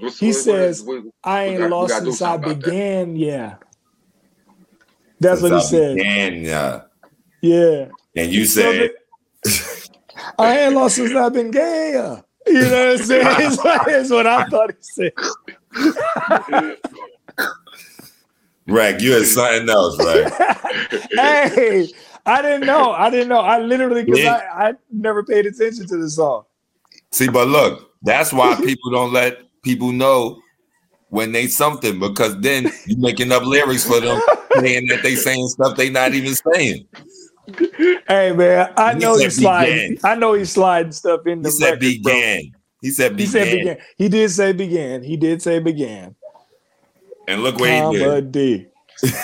What's, He what- what says, is- what- I ain't got- lost since I something about that. began. Yeah. That's what he Since I said. began, yeah. Yeah. And you said, I ain't lost since I've been gay. You know what I'm saying? That's what, what I thought he said. Rek, you had something else, right? hey, I didn't know. I didn't know. I literally because Yeah. I, I never paid attention to the song. See, but look, that's why people don't let people know when they something because then you making up lyrics for them saying that they saying stuff they not even saying. Hey man, I He know said he's sliding. began. I know he's sliding stuff in the He said record, bro. began. He said He began. said began. He did say began. He did say began. And look what he did. D.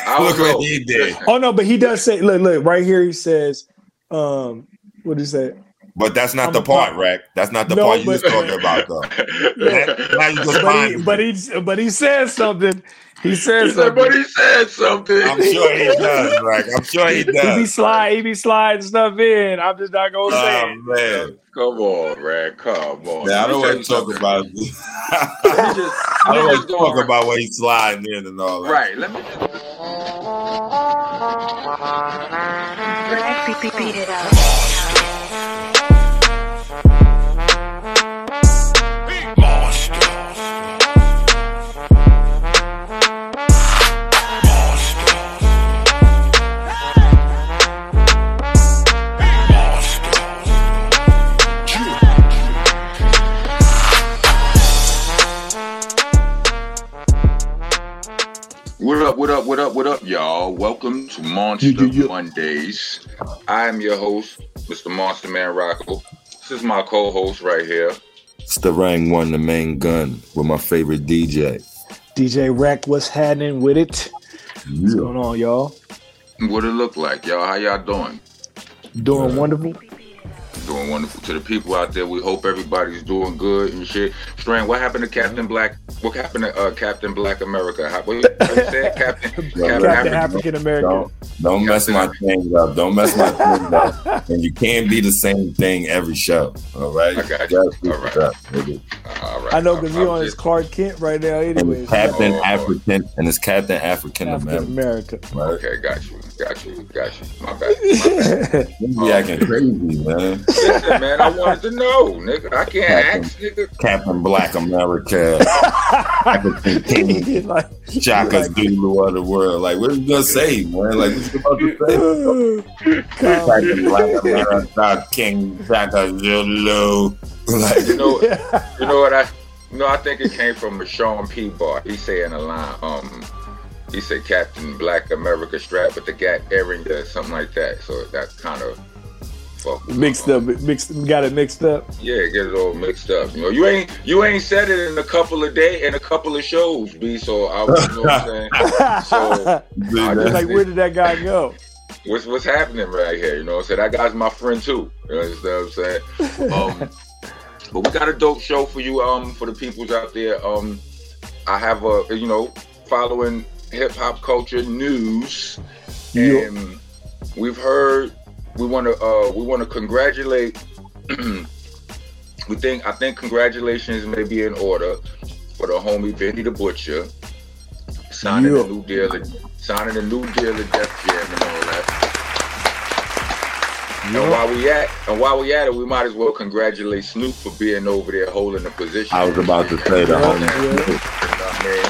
I Look what he did. Oh no, but he does say look, look, right here he says, um, what did he say? But that's not I'm the part, part- Rek. That's not the No, part you was but- talking about, though. Now- now But he, but he but he says something. He He says said, but something. he said something. I'm sure he does, Rek. I'm sure he does. He be does. slide, he be sliding stuff in. I'm just not gonna oh, say Oh it. man. Come on, Rag. Come on. Yeah, I don't want to talk about something. Just, I don't want to talk about where he's sliding in and all that. Right. Let me just Rek, beat, beat, beat it up. What up, what up, what up, what up, y'all? Welcome to Monsta You, you, you. Mondays. I am your host, Mr. Monster Man Rocco. This is my co-host right here. It's the Rang One, the main gun, with my favorite DJ. DJ Rek, what's happening with it? What's going on, y'all? What it look like, y'all? How y'all doing? Doing wonderful. Doing wonderful. To the people out there, we hope everybody's doing good and shit. Strang, what happened to Captain Black? What happened to uh, Captain Black America? How, what you said? Captain, Captain, Captain African. African American. Don't, don't mess my things up. Don't mess my things up. And you can't be the same thing every show. All right? I got you. Gotta keep All right. up. All right. I know because you're on his Clark Kent right now, And anyways. it's Captain Oh. African and it's Captain African African American. America. Right? Okay, got you, got you, got you. My bad. My bad. You be acting crazy, man. Listen, man, I wanted to know, nigga. I can't Captain. ask, nigga. Captain Black America, African King, like, Shaka Zulu of the world. Like, what you gonna say, man? Like, what you about to say? Captain Black America, King Shaka Zulu. Like, You know, you know what I, you know, I think it came from a Sean P. Bar. He saying a line, um, he said Captain Black America strapped with the Gat Earring or something like that. So that kind of fuck mixed up, mixed, got it mixed up. Yeah, get it all mixed up. You know, you ain't you ain't said it in a couple of day in a couple of shows, B. So I, was- you know what I'm saying. So I just like, where did that guy go? what's what's happening right here. You know, what I'm saying that guy's my friend too. You understand what I'm saying? Um, but we got a dope show for you, um, for the peoples out there. Um, I have a you know following hip hop culture news, Yeah. and we've heard we want to uh we want to congratulate. we think I think congratulations may be in order for the homie Benny the Butcher signing Yeah. a new deal, signing a new deal at Def Jam and all that. And while we at and while we at it, we might as well congratulate Snoop for being over there holding the position. I was about to say the You know. I mean?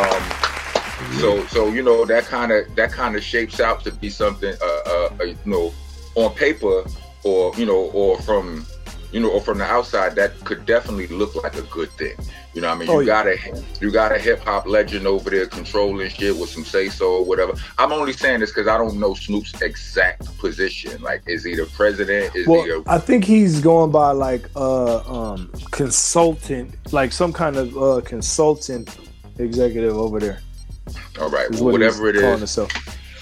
Um, so so you know that kind of that kind of shapes out to be something uh, uh, uh, you know on paper or you know or from you know or from the outside that could definitely look like a good thing. You know what I mean? Oh, you yeah. got a you got a hip hop legend over there controlling shit with some say so or whatever. I'm only saying this because I don't know Snoop's exact position. Like, is he the president? Is he a Well, I think he's going by like uh um consultant, like some kind of uh consultant executive over there. all right? Well, what whatever it is himself.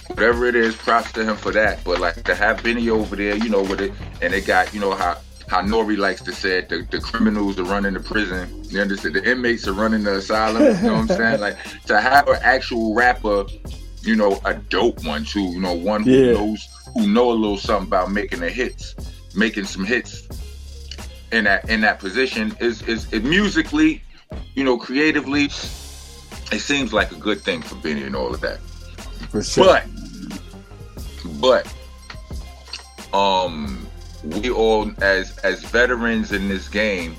Whatever it is, props to him for that. But like to have Benny over there, you know, with it, and they got, you know, how how Nori likes to say it, the, the criminals are running the prison. You understand? The inmates are running the asylum. You know what I'm saying? Like to have an actual rapper, you know, a dope one too. You know, one who Yeah. knows who know a little something about making the hits, making some hits in that in that position is is it musically you know, creatively, it seems like a good thing for Benny and all of that. For sure. But, but, um, we all as as veterans in this game,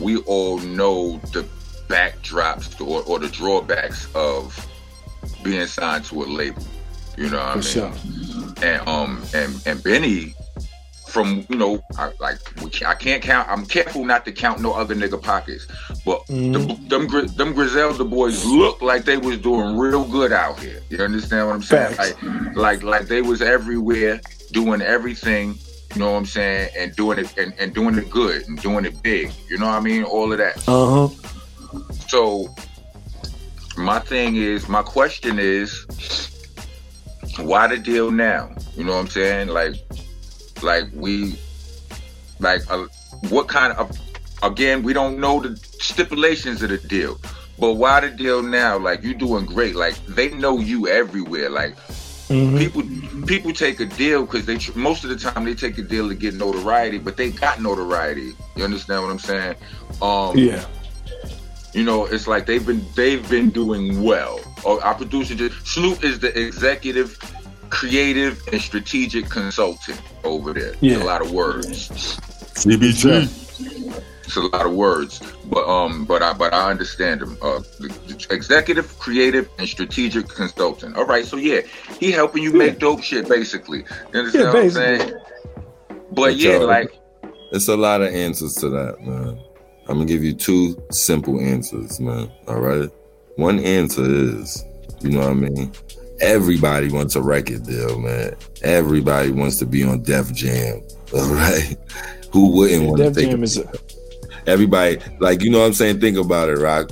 we all know the backdrops or, or the drawbacks of being signed to a label. You know what For I mean? sure. and um and and Benny from you know I, like I can't count I'm careful not to count no other nigga pockets but Mhm. the, them Gri- them Griselda boys look like they was doing real good out here you understand what I'm saying Facts. like like like they was everywhere doing everything you know what I'm saying and doing it and, and doing it good and doing it big you know what I mean all of that Uh huh. so my thing is, my question is, why the deal now? You know what I'm saying? Like, like we, like, uh, what kind of? Again, we don't know the stipulations of the deal, but why the deal now? Like, you're doing great. Like, they know you everywhere. Like, Mhm. people people take a deal because they most of the time they take a deal to get notoriety, but they got notoriety. You understand what I'm saying? Um, Yeah. you know, it's like they've been they've been doing well. Oh, our producer just Snoop is the executive, creative, and strategic consultant over there. It's Yeah. a lot of words. CBG. It's a lot of words, but um, but I but I understand him. Uh, the, the executive, creative, and strategic consultant. All right, so yeah, he helping you make dope shit, basically. You understand Yeah, what I'm basically. saying? But But yeah, yo, like It's a lot of answers to that, man. I'm gonna give you two simple answers, man. All right. One answer is, you know what I mean? Everybody wants a record deal, man. Everybody wants to be on Def Jam. All right. Who wouldn't want to Def take Jam is a, everybody like you know what I'm saying? Think about it, Rock.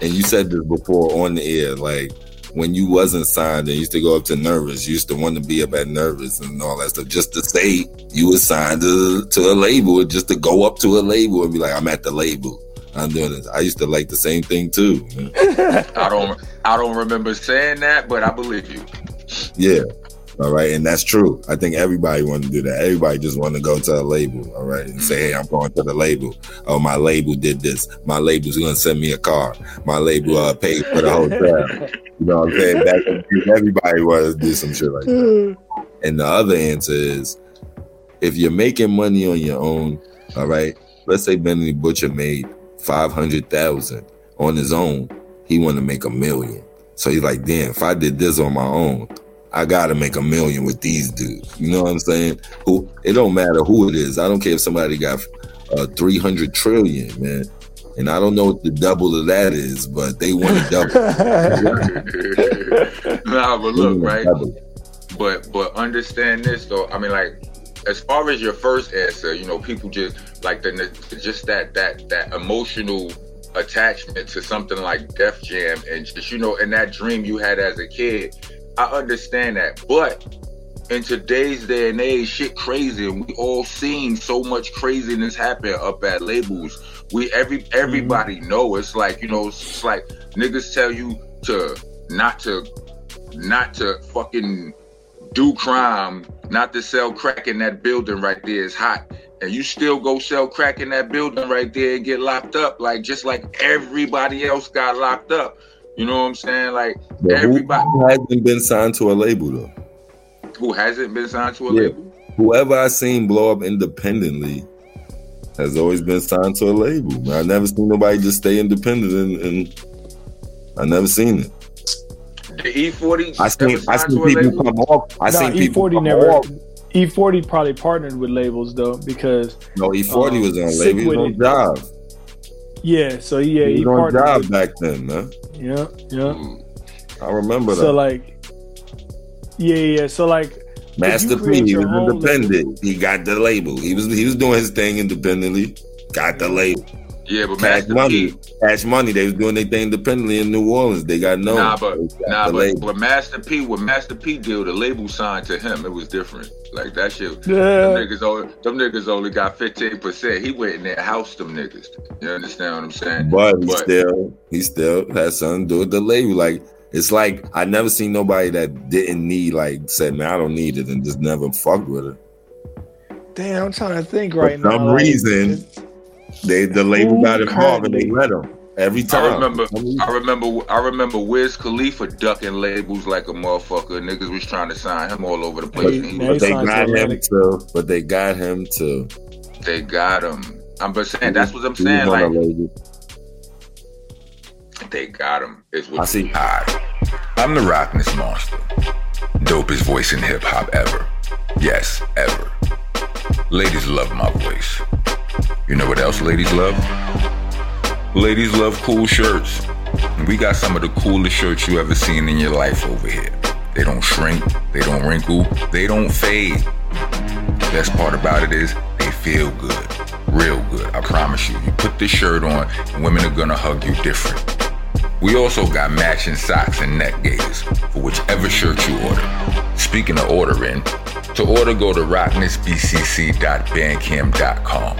And you said this before on the air, like when you wasn't signed and used to go up to Nervous, you used to want to be up at Nervous and all that stuff, just to say you was signed to, to a label, just to go up to a label and be like, I'm at the label. I'm doing this. I used to like the same thing too. I don't I don't remember saying that, but I believe you. Yeah. All right. And that's true. I think everybody want to do that. Everybody just want to go to a label. All right. And say, hey, I'm going to the label. Oh, my label did this. My label's going to send me a car. My label uh, paid for the hotel. You know what I'm saying? Back in the day, everybody wants to do some shit like that. And the other answer is if you're making money on your own, all right, let's say Benny Butcher made 500,000 on his own, he want to make a million. So he's like, damn, if I did this on my own, I gotta make a million with these dudes. You know what I'm saying? Who it don't matter who it is. I don't care if somebody got uh, 300 trillion, man. And I don't know what the double of that is, but they want to double. nah, but look, right? double. But but understand this though. I mean, like as far as your first answer, you know, people just like the just that that that emotional attachment to something like Def Jam and just you know, and that dream you had as a kid. I understand that, but in today's day and age, shit crazy, and we all seen so much craziness happen up at labels. We every everybody mm-hmm. know it's like you know, it's like niggas tell you to not to not to fucking do crime, not to sell crack in that building right there is hot. And you still go sell crack in that building right there and get locked up, like just like everybody else got locked up. You know what I'm saying? Like But who, everybody who hasn't been signed to a label though? who hasn't been signed to a Yeah. label. Whoever I seen blow up independently has always been signed to a label. Man, I never seen nobody just stay independent, and, and I never seen it. The E40 I seen I seen people come off. I Nah, seen people E40 come never. off. E40 probably partnered with labels though, because No, E40 Um, was on Sick label. He was on it. job. yeah. So yeah, he he was on partnered. job With, back then, man. yeah, yeah. Mm. I remember that. So like, yeah, yeah. So like, Master P, he was own independent. He got the label. He was he was doing his thing independently. Got the label. Yeah, but Cash Master money. P. Cash money. They was doing their thing independently in New Orleans. They got no. Nah, but nah, but, but Master P with Master P deal, the label signed to him. It was different. Like that shit. Yeah. Them yeah, niggas only them niggas only got fifteen percent. He went in there housed them niggas. You understand what I'm saying? But he still he still had something to do with the label. Like it's like I never seen nobody that didn't need like said, man, I don't need it and just never fucked with it. damn. I'm trying to think right For now. some like, reason, They the label Who got involved and they let them. Every time. I remember, I remember, I remember Wiz Khalifa ducking labels like a motherfucker. Niggas was trying to sign him all over the place. He- and he they but they got to him too. But they got him too. they got him. I'm just saying. That's what I'm saying. Like label. they got him. Is what I see. Hi, I'm the Rockness Monsta. Dopest voice in hip hop ever. Yes, ever. Ladies love my voice. You know what else ladies love? Ladies love cool shirts. We got some of the coolest shirts you ever seen in your life over here. They don't shrink, they don't wrinkle, they don't fade. The best part about it is they feel good. Real good, I promise you. You put this shirt on, and women are gonna hug you different. We also got matching socks and neck gaiters for whichever shirt you order. Speaking of ordering, to order go to rocknessbcc.bandcamp.com.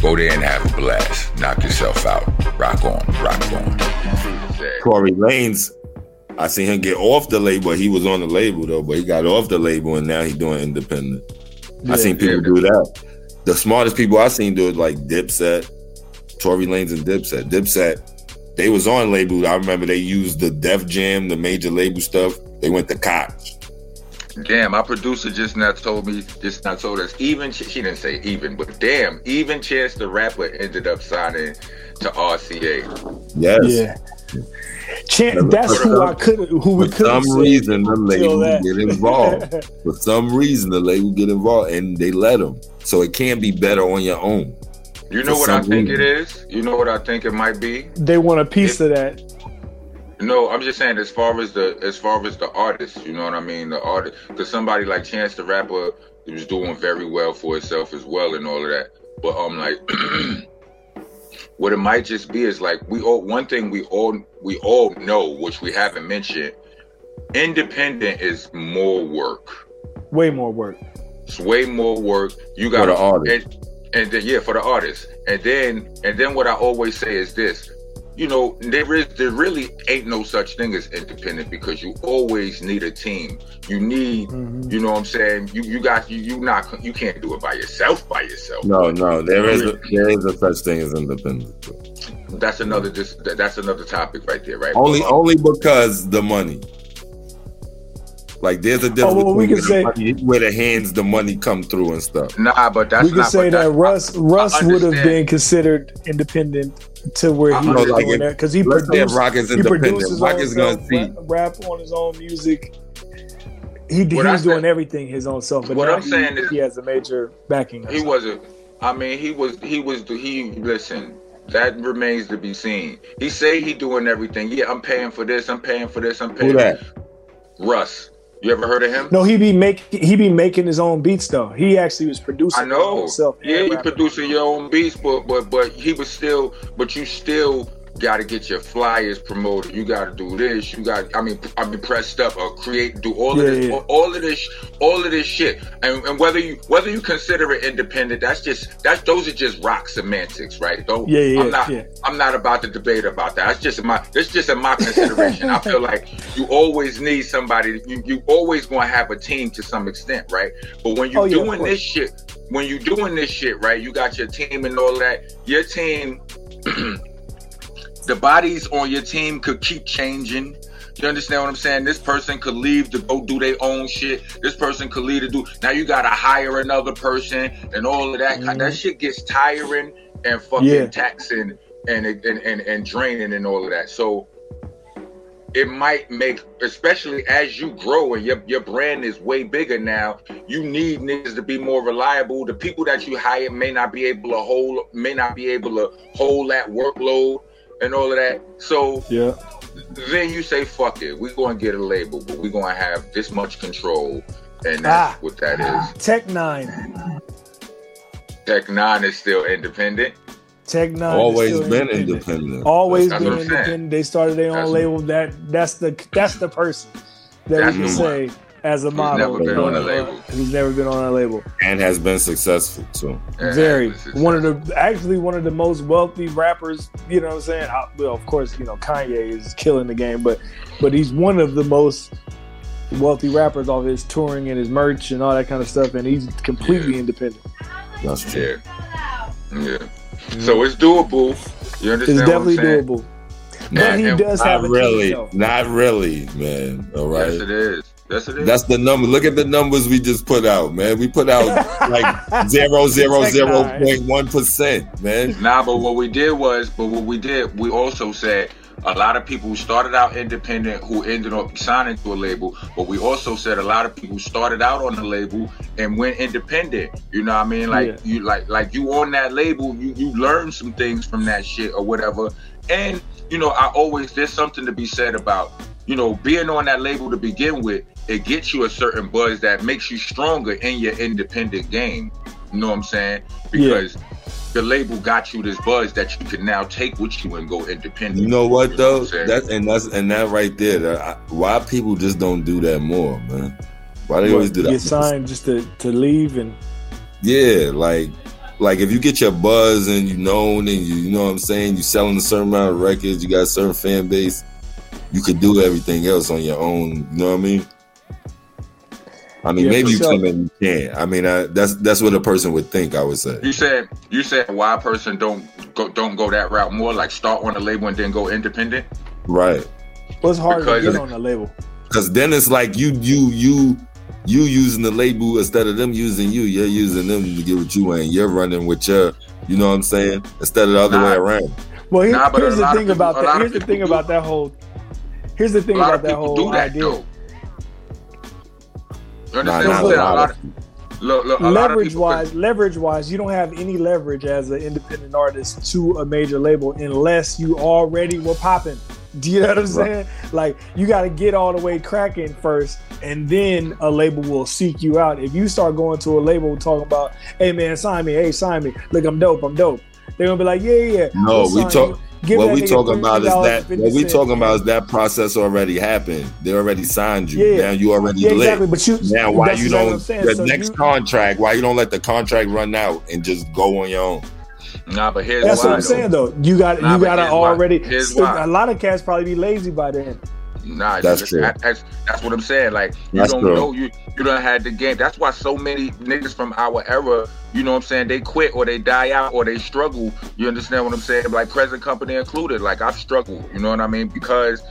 Go there and have a blast. Knock yourself out. Rock on, rock on. said. Tory Lanez. I seen him get off the label. He was on the label though, but he got off the label and now he's doing independent. I seen people Yeah. do that. The smartest people I seen do it like Dipset, Tory Lanez and Dipset. Dipset, they was on label. I remember they used the Def Jam, the major label stuff. They went to Koch. Damn, my producer just now told me, just now told us, even, she didn't say even, but damn, even Chance the Rapper ended up signing to RCA. Yes. Yeah. Chan- that's who I could who we could. For could some reason, the label that. get involved. For some reason, the label get involved, and they let them. So it can be better on your own. You know what I think it reason. is? You know what I think it might be? they want a piece of that. No, I'm just saying as far as the as far as the artist, you know what I mean? The artist, because somebody like Chance the Rapper was doing very well for itself as well and all of that. But I'm um, like, what it might just be is like we all one thing we all we all know, which we haven't mentioned. Independent is more work. Way more work. It's way more work. You got For the artist. And, and then yeah, for the artists. And then and then what I always say is this. You know, there is there really ain't no such thing as independent because you always need a team. You need, Mhm. you know what I'm saying? You you got you you not you can't do it by yourself by yourself. No, no, there is a, there is a such thing as independent. That's another just that's another topic right there, right? Only, But, um, only because the money. Like there's a difference Oh, well, we can where, the money, where the hands the money come through and stuff. Nah, but that's we could not say but that that's- Russ Russ I would have been considered independent to where I he was. Like doing that because he let's produced, Rock is he produces Rock on gonna himself, see. rap, rap on his own music. He, he What I was doing everything his own self, but What I'm he, saying is- he has a major backing. He wasn't. I mean, he was. He was. He listen. That remains to be seen. He say he doing everything. Yeah, I'm paying for this. I'm paying for this. I'm Who paying. that? Russ. You ever heard of him? No, he be make he be making his own beats though. He actually was producing I know. himself. Yeah, you producing your own beats, but but but he was still. But you still got to get your flyers promoted. You got to do this. You got. I mean, I mean, pressed up or create. Do all of this. yeah. All of this. All of this shit. And, and whether you whether you consider it independent, that's just that's those are just rock semantics, right? Don't. Yeah, yeah, I'm not. yeah. I'm not about to debate about that. That's just my. That's just in my consideration. I feel like you always need somebody. You you always gonna have a team to some extent, right? But when you're Oh, doing this shit, when you're doing this shit, right? You got your team and all that. Your team, the bodies on your team could keep changing. You understand what I'm saying? This person could leave to go do their own shit. This person could leave to do. Now you gotta hire another person and all of that. Mhm. That shit gets tiring and fucking Yeah. taxing and, and and and draining and all of that. So it might make, especially as you grow and your your brand is way bigger now. You need niggas to be more reliable. The people that you hire may not be able to hold, may not be able to hold that workload and all of that. So Yeah. then you say, "Fuck it, we're going to get a label, but we're going to have this much control." And that's Ah. what that is. Tech N9ne. Tech N9ne is still independent. Tech N9ne. is Always still been independent. Always That's been what saying. independent. They started their own That's- label. That that's the that's the person that That's we can the say as a model. never been on a label. Who's never been on a label. and has been successful too. And Very this is- one of the actually one of the most wealthy rappers. You know what I'm saying? Uh, Well, of course, you know Kanye is killing the game, but but he's one of the most wealthy rappers off his touring and his merch and all that kind of stuff, and he's completely Yeah. independent. That's true. Yeah. Yeah. So it's doable. You understand? It's definitely what I'm doable. And- But he and- does have Not a really, not really, man. All right. Yes, it is. Yes, it is. That's the number. Look at the numbers we just put out, man. We put out like zero zero zero point one percent, man. Nah, but what we did was, but what we did, we also said a lot of people who started out independent who ended up signing to a label, but we also said a lot of people started out on the label and went independent. You know what I mean? Like Yeah. you like like you on that label, you you learn some things from that shit or whatever. And you know, I always there's something to be said about you know being on that label to begin with. It gets you a certain buzz that makes you stronger in your independent game. You know what I'm saying? Because the label got you this buzz that you can now take with you and go independent. You know what You though? I'm? That's and that's and that right there. that I, why people just don't do that more, man? Why they always do that? Get signed just to, to leave and Yeah, like like if you get your buzz and you known and you you know what I'm saying, you selling a certain amount of records, you got a certain fan base, you could do everything else on your own. You know what I mean? I mean, Yeah, maybe you sure. come and you can't. I mean, I, that's that's what a person would think. I would say. You said you said why a person don't go don't go that route more, like start on a label and then go independent. Right. what's hard to Because- get on the label. Because then it's like you you you you using the label instead of them using you. You're using them to get what you want. You're running with your, you know what I'm saying? Instead of the other Nah. way around. Well, here- Nah, here's the thing people- about that. Here's the thing do. about that whole. Here's the thing about that whole do that idea. though. Understand not a lot of look, look, a lot of leverage wise, leverage wise, you don't have any leverage as an independent artist to a major label unless you already were popping. Do you know what I'm saying? Like you got to get all the way cracking first, and then a label will seek you out. If you start going to a label talking about, "Hey man, sign me, hey sign me, look I'm dope, I'm dope," they're gonna be like, "Yeah, yeah." yeah. No, we talk- you. Give what we talking about is that what we talking about is that process already happened. They already signed you. Yeah. Now you already Yeah, lit. exactly. But you Now why you exactly what I'm don't the So next you- contract? Why you don't let the contract run out and just go on your own? Nah, but here's That's why. what I'm though. saying though. You got Nah, you gotta here's why. already. Why. A lot of cats probably be lazy by then. Nah, That's that's true. That, that's that's what I'm saying. Like you That's don't true. know you you don't had the game. That's why so many niggas from our era, you know what I'm saying, they quit or they die out or they struggle. You understand what I'm saying? Like present company included. Like I've struggled. You know what I mean? Because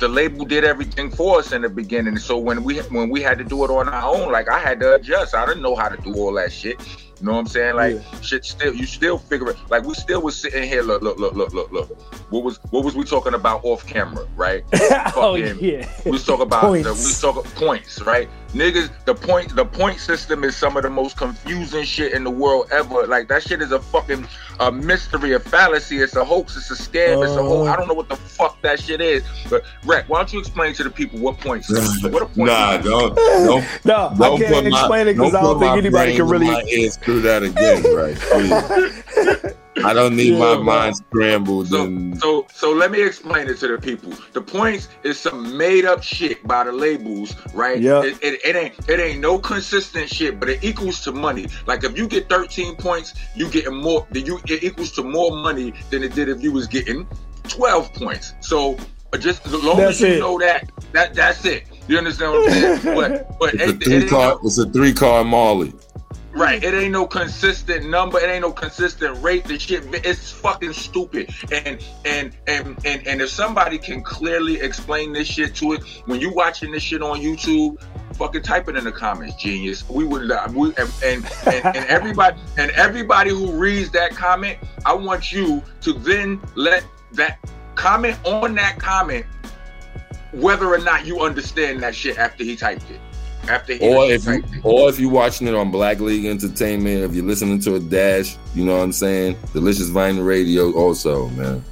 the label did everything for us in the beginning. So when we when we had to do it on our own, like I had to adjust. I didn't know how to do all that shit. You know what I'm saying? Like shit still you still figure it like we still was sitting here, look, look, look, look, look, look. What was what was we talking about off camera, right? oh Fucking- yeah. We was talking about Points. the, we was talking points, right? Niggas, the point the point system is some of the most confusing shit in the world ever. Like that shit is a fucking a mystery, a fallacy, it's a hoax, it's a scam, it's a whole Uh. I don't know what the fuck that shit is. But Rek, why don't you explain to the people what point system what a point Nah, system don't don't No, I don't can't put my explain it because I don't think anybody can really. my ears through that again, right? Please. I don't need Yeah, my man. mind scrambled So, and so, so let me explain it to the people. The points is some made up shit by the labels, right? Yeah. It, it, it ain't it ain't no consistent shit, but it equals to money. Like if you get 13 points, you getting more. Then you it equals to more money than it did if you was getting 12 points. So uh, just as long That's as you it. know that, that that's it. You understand what I'm saying? But but it's a it, it three ain't car it's a three car Molly. Right, it ain't no consistent number. It ain't no consistent rate. The shit, it's fucking stupid. And and and and and if somebody can clearly explain this shit to it, when you watching this shit on YouTube, fucking type it in the comments, genius. We would, uh, we and and, and and everybody and everybody who reads that comment, I want you to then let that comment on that comment whether or not you understand that shit after he typed it. After Or if you, or if you're watching it on Black League Entertainment, if you're listening to a dash, you know what I'm saying? Delicious Vinyl Radio also, man.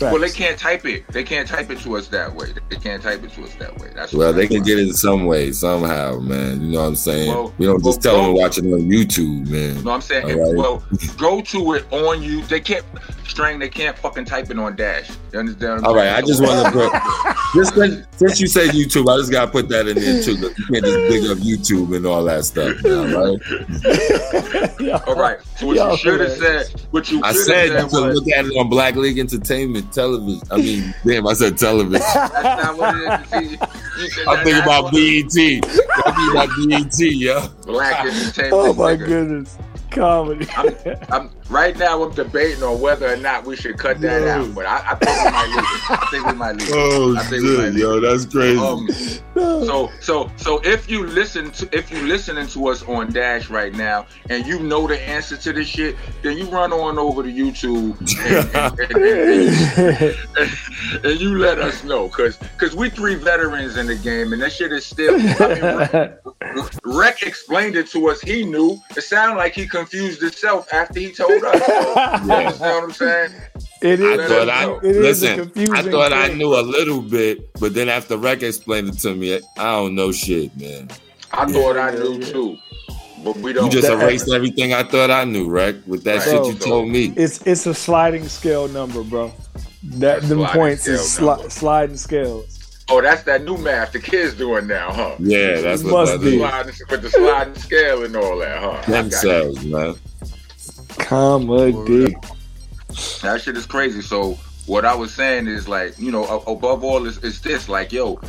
Well, they can't type it. They can't type it to us that way. They can't type it to us that way. That's Well, they can get it some way, somehow, man. You know what I'm saying? Well, we don't just well, tell them to watch it on YouTube, man. No, I'm saying, right. well, go to it on you. They can't string. They can't fucking type it on Dash. You understand? what All right. I just want to put just since, since you say YouTube, I just gotta put that in there too. You can't just big up YouTube and all that stuff, now, right? All right. So what Y'all you should have said, what you I said you have said could was, look at it on Black League Entertainment television. I mean, damn, I said television. that's not what it is. See, you said I'm thinking about what- BET. I'm thinking about BET, yo. Black entertainment. Oh my nigga. goodness. Comedy. I'm right now. I'm debating on whether or not we should cut that Yo. out, but I, I think we might leave it. I think we might leave it. Oh I think we might shit, leave yo, it. that's crazy. Um, so so so if you listen to if you listening to us on Dash right now and you know the answer to this shit, then you run on over to YouTube and, and- and- and- you let us know, cause cause we three veterans in the game and that shit is still. I mean, Rek explained it to us. He knew. It sounded like he confused himself after he told us. You know what I'm saying? It I is. thought I it is a listen. confusing I thought I knew a little bit, but then after Rek explained it to me, I don't know shit, man. I thought I knew too, but we don't. You just That- erased everything I thought I knew, Rek, with that Right. shit you So- told me. It's it's a sliding scale number, bro. That them points is sli- sliding scales. Oh, that's that new math the kids doing now, huh? Yeah, that's what Must that be. is. Sliding, with the sliding scale and all that, huh? I Them got cells, man. Comedy. That shit is crazy. So what I was saying is like, you know, above all is, is this, like, yo,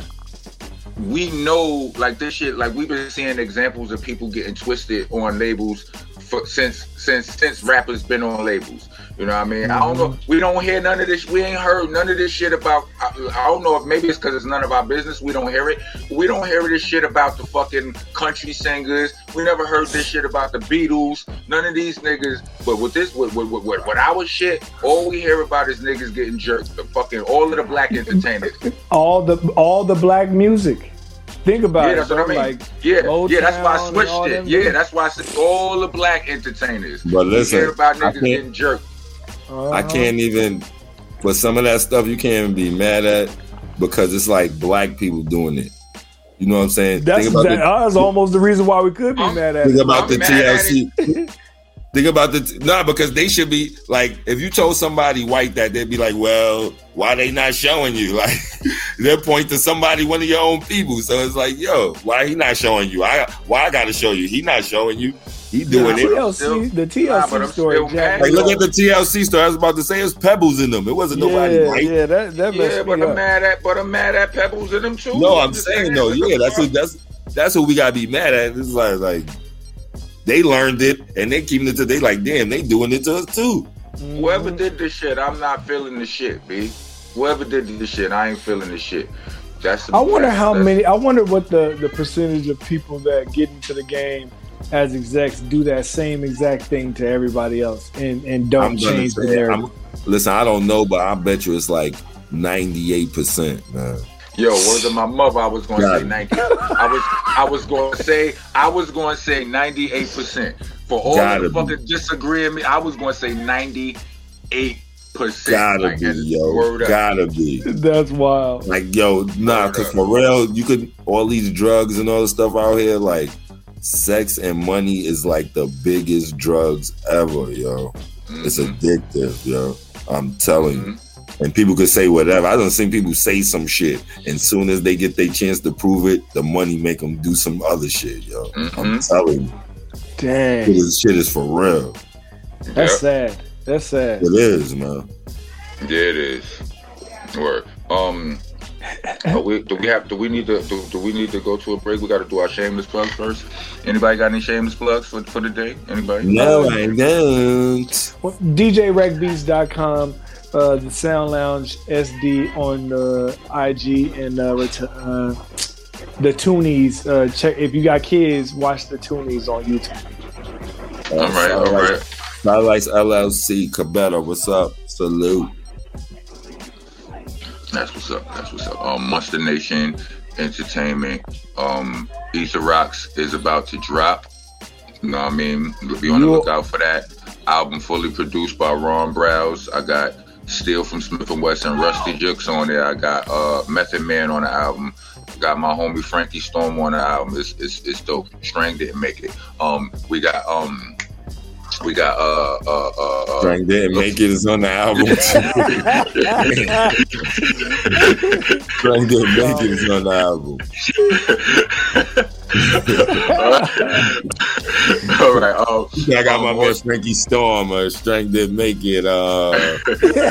we know like this shit, like we've been seeing examples of people getting twisted on labels for since since since rappers been on labels. You know what I mean? I don't mm-hmm. know. We don't hear none of this. We ain't heard none of this shit about. I, I don't know if maybe it's because it's none of our business. We don't hear it. We don't hear this shit about the fucking country singers. We never heard this shit about the Beatles. None of these niggas. But with this, with with, with, with our shit, all we hear about is niggas getting jerked. The fucking all of the black entertainers. All the all the black music. Think about Yeah, it. that's what I mean. Like Yeah, yeah, that's why I switched it. Yeah, that's why I said all the black entertainers. But We listen, hear about niggas getting jerked. I uh-huh. can't even. But some of that stuff you can't even be mad at because it's like black people doing it. You know what I'm saying? That's think about that, that's almost the reason why we could be I'm- mad at think it. about I'm the TLC. Think about the nah, because they should be like if you told somebody white that they'd be like, well, why they not showing you? Like they'll point to somebody, one of your own people. So it's like, yo, why he not showing you? I why I gotta show you? He not showing you. He doing the it. TLC, still- the TLC I'm story. still Jack. Like look at the TLC story. I was about to say it's pebbles in them. It wasn't nobody yeah, white. yeah, that that Yeah, messed but me I'm up. mad at, but I'm mad at Pebbles in them too. No, I'm just saying though, yeah, that's what that's that's what we gotta be mad at. It's like like they learned it and they keeping it to they like, damn, they doing it to us too. Whoever mm-hmm. did this shit, I'm not feeling the shit, b. Whoever did this shit, I ain't feeling the shit. That's. I wonder that's- how that's- many. I wonder what the the percentage of people that get into the game as execs do that same exact thing to everybody else and and don't I'm change the say, narrative. I'm, listen, I don't know, but I bet you it's like 98%, man. Yo, word of my mother, I was going to Got say it. 90. I was, I was going to say, I was going to say 98 percent. For all Gotta the fucking disagreeing me, I was going to say 98 percent. Gotta be, yo. Gotta be. That's wild. Like, yo, nah, Word cause up. for real, you could all these drugs and all the stuff out here, like sex and money is like the biggest drugs ever, yo. It's Mhm. addictive, yo. I'm telling you. Mhm. And people could say whatever. I don't seen people say some shit, and soon as they get their chance to prove it, the money make them do some other shit, yo. I'm Mhm. telling you, Dang, this shit is for real. that's Yep. sad. That's sad. It is, man. Yeah, it is. Word. Um. Are we, do we have? Do we need to? Do, do we need to go to a break? We got to do our shameless plugs first. Anybody got any shameless plugs for for the day? Anybody? No, I don't. Well, DJRekbeats.com, uh, the Sound Lounge SD on uh, IG, and uh, ret- uh, the Tunies. Uh, check if you got kids, watch the Tunies on YouTube. All right. All right. Highlights LLC, Cabetta, what's up? Salute. That's what's up. That's what's up. Um, Monsta Nation Entertainment. Um, Ether Rocks is about to drop. You know what I mean? Be on the lookout for that. Album fully produced by Ron Browz. I got Steele from Smith and Wesson, Rustee Juxx on there. I got uh, Method Man on the album. I got my homie Frankie Storm on the album. It's it's, it's dope. Strang didn't make it. Um, we got um, we got uh uh uh. uh Frank didn't make it's on the album. Frank didn't make it's on the album. All right. Oh, I got my um, man Frankie Storm. Uh, Strength didn't make it. Uh,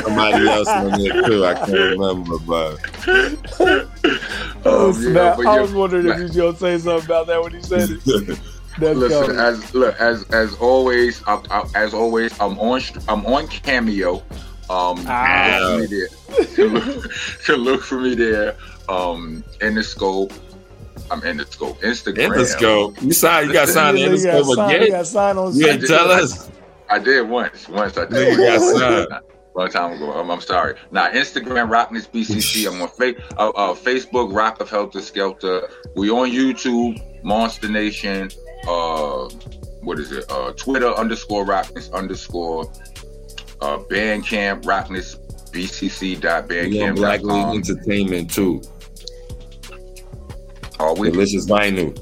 somebody else on there too. I can't remember, but Oh, Um, yeah, snap. but I was wondering if but- you was gonna say something about that when he said it. Let's Listen, go. as look as as always, I, I, as always, I'm on I'm on Cameo. Um, Ah. look for me there. to, look, to look for me there. Um, in the scope. I'm in the scope. Instagram. Interscope. You signed. You got signed Yeah, you got Interscope signed- you again. got signed on You site. ain't tell us. I did once. Once I Nigga did. got signed. Long time ago. I'm, I'm sorry. Now Instagram Rockness BCC. I'm on fa- uh, uh, Facebook Rock of Heltah Skeltah. We on YouTube Monsta Nation. Uh, what is it? Uh, Twitter underscore Rockness underscore. Uh, Bandcamp Rockness BCC dot We Black League Bandcamp. Entertainment too. Are we? Delicious vinyl.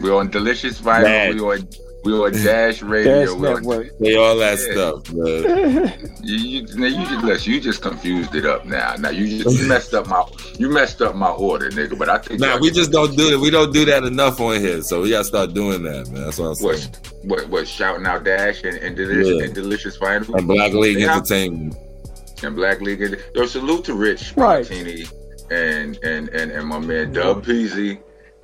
We on Delicious Vinyl. We on we on Dash Radio. Dash we on, Network. All that Yeah. stuff, man. You, you, now you just listen, you just confused it up now. Now you just you messed up my you messed up my order, nigga. But I think Nah, we just don't do it. We don't do that enough on here, so we gotta start doing that, man. That's what I'm saying. what what what shouting out Dash and, and delicious Yeah. and delicious Vinyl And Black League Yeah. Entertainment. and Black League. and- Yo, salute to Rich Right. Martini and and and and my man Dub Peasy,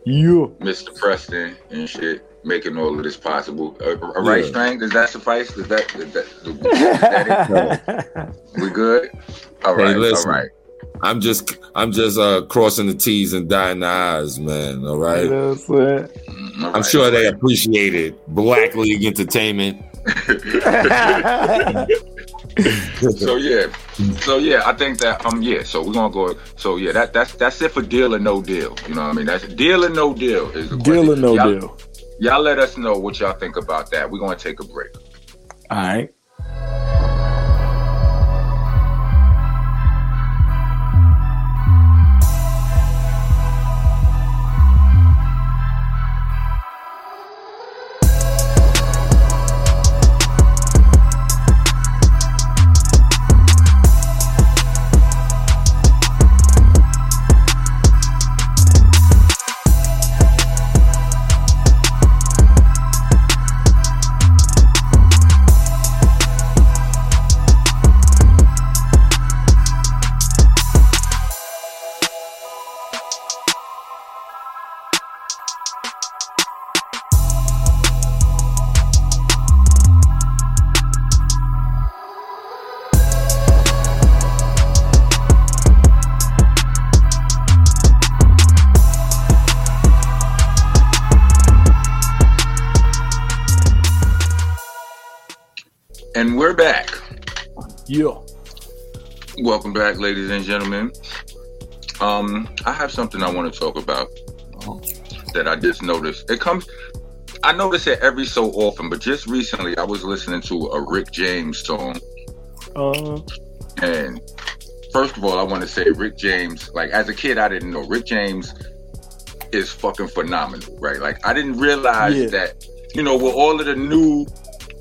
You. Mr. Preston and shit. Making all of this possible. A, a right Yeah. string, does that suffice? Does that, does that, is that it? We good? All Hey, right, listen. all right. I'm just I'm just uh crossing the T's and dotting the I's, man. All right. You know I'm saying? Mm, all I'm right, sure they right. appreciate it. Black League Entertainment. so yeah, so yeah, I think that um yeah, so we're gonna go. So yeah, that that's that's it for deal or no deal. You know what I mean? That's deal or no deal is the Deal question. or no y'all, deal? Y'all let us know what y'all think about that. We're gonna take a break. All right. Welcome back, ladies and gentlemen. Um, I have something I want to talk about that I just noticed. It comes. I notice it every so often, but just recently I was listening to a Rick James song, Uh, and first of all, I want to say Rick James. Like as a kid, I didn't know Rick James is fucking phenomenal, right? Like I didn't realize Yeah. that. You know, with all of the new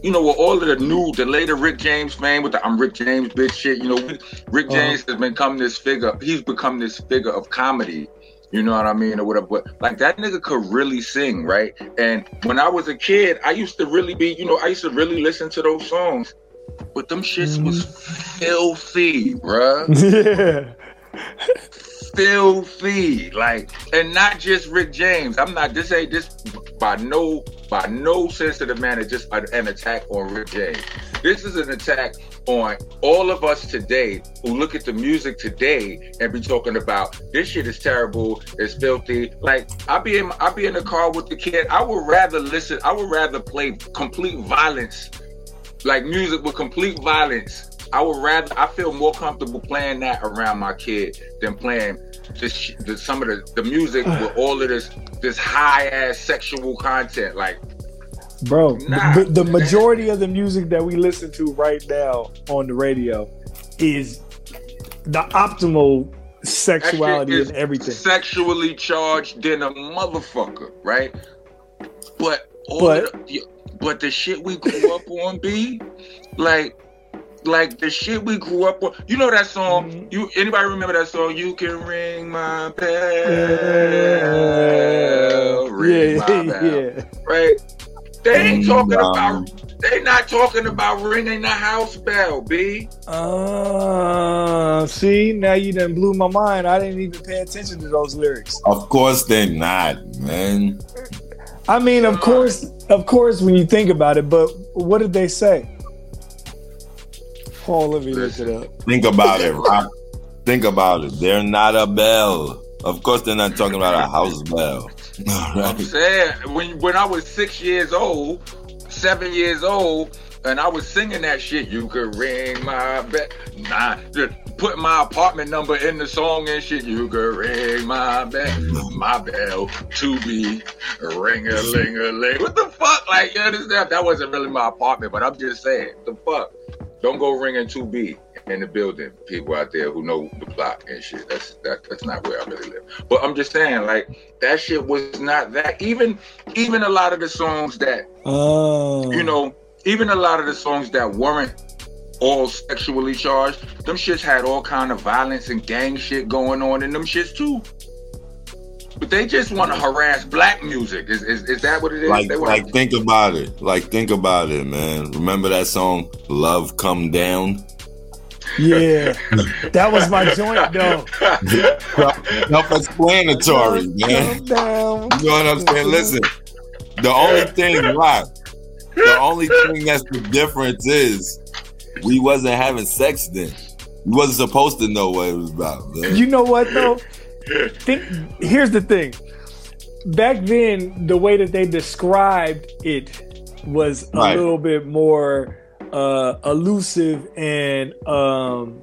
you know, with all of the new, the later Rick James fame with the I'm Rick James bitch shit, you know, Rick Uh-huh. James has become this figure. He's become this figure of comedy. You know what I mean, or whatever. But like that nigga could really sing, right? And when I was a kid, I used to really be, you know, I used to really listen to those songs. But them shits was filthy, bruh. yeah. Filthy. Like, and not just Rick James. I'm not this ain't this by no by no sensitive manner just an, an attack on Rick James. This is an attack on all of us today who look at the music today and be talking about this shit is terrible, it's filthy. Like I be in I be in the car with the kid. I would rather listen, I would rather play complete violence, like music with complete violence. I would rather I feel more comfortable playing that around my kid than playing this, the, some of the, the music with all of this this high ass sexual content. Like Bro, Nah, the, the majority of the music that we listen to right now on the radio is the optimal sexuality and everything. sexually charged than a motherfucker, right? But all But- the, but the shit we grew up on, B, like. Like the shit we grew up on, you know that song. Mhm. You anybody remember that song? You can ring my bell, ring yeah, my bell. yeah. right? They ain't talking Um, about. They not talking about ringing the house bell, b. Uh, see, now you done blew my mind. I didn't even pay attention to those lyrics. Of course they're not, man. I mean, of course, of course, when you think about it, but what did they say? Paul, let me look it up. Think about it, Rock. Think about it. They're not a bell. Of course, they're not talking about a house bell. I'm saying when when I was six years old, seven years old, and I was singing that shit, you could ring my bell. Nah, just put my apartment number in the song and shit. You could ring my bell, my bell to be ring a ling a ling. What the fuck? Like, you understand? That wasn't really my apartment, but I'm just saying, the fuck. Don't go ringing 2B in the building. People out there who know the block and shit. That's that, that's not where I really live. But I'm just saying, like that shit was not that. Even even a lot of the songs that Oh, you know, even a lot of the songs that weren't all sexually charged, them shits had all kind of violence and gang shit going on in them shits too. But they just want to harass black music. Is, is is that what it is? Like, they like, think about it. Like, think about it, man. Remember that song, "Love Come Down"? yeah, that was my joint though. Self-explanatory, man. Down. You know what I'm saying? Listen, the only thing, Rock, the only thing that's the difference is we wasn't having sex then. We wasn't supposed to know what it was about, man. You know what though? Think, here's the thing. Back then, the way that they described it was a Right. little bit more uh, elusive and um,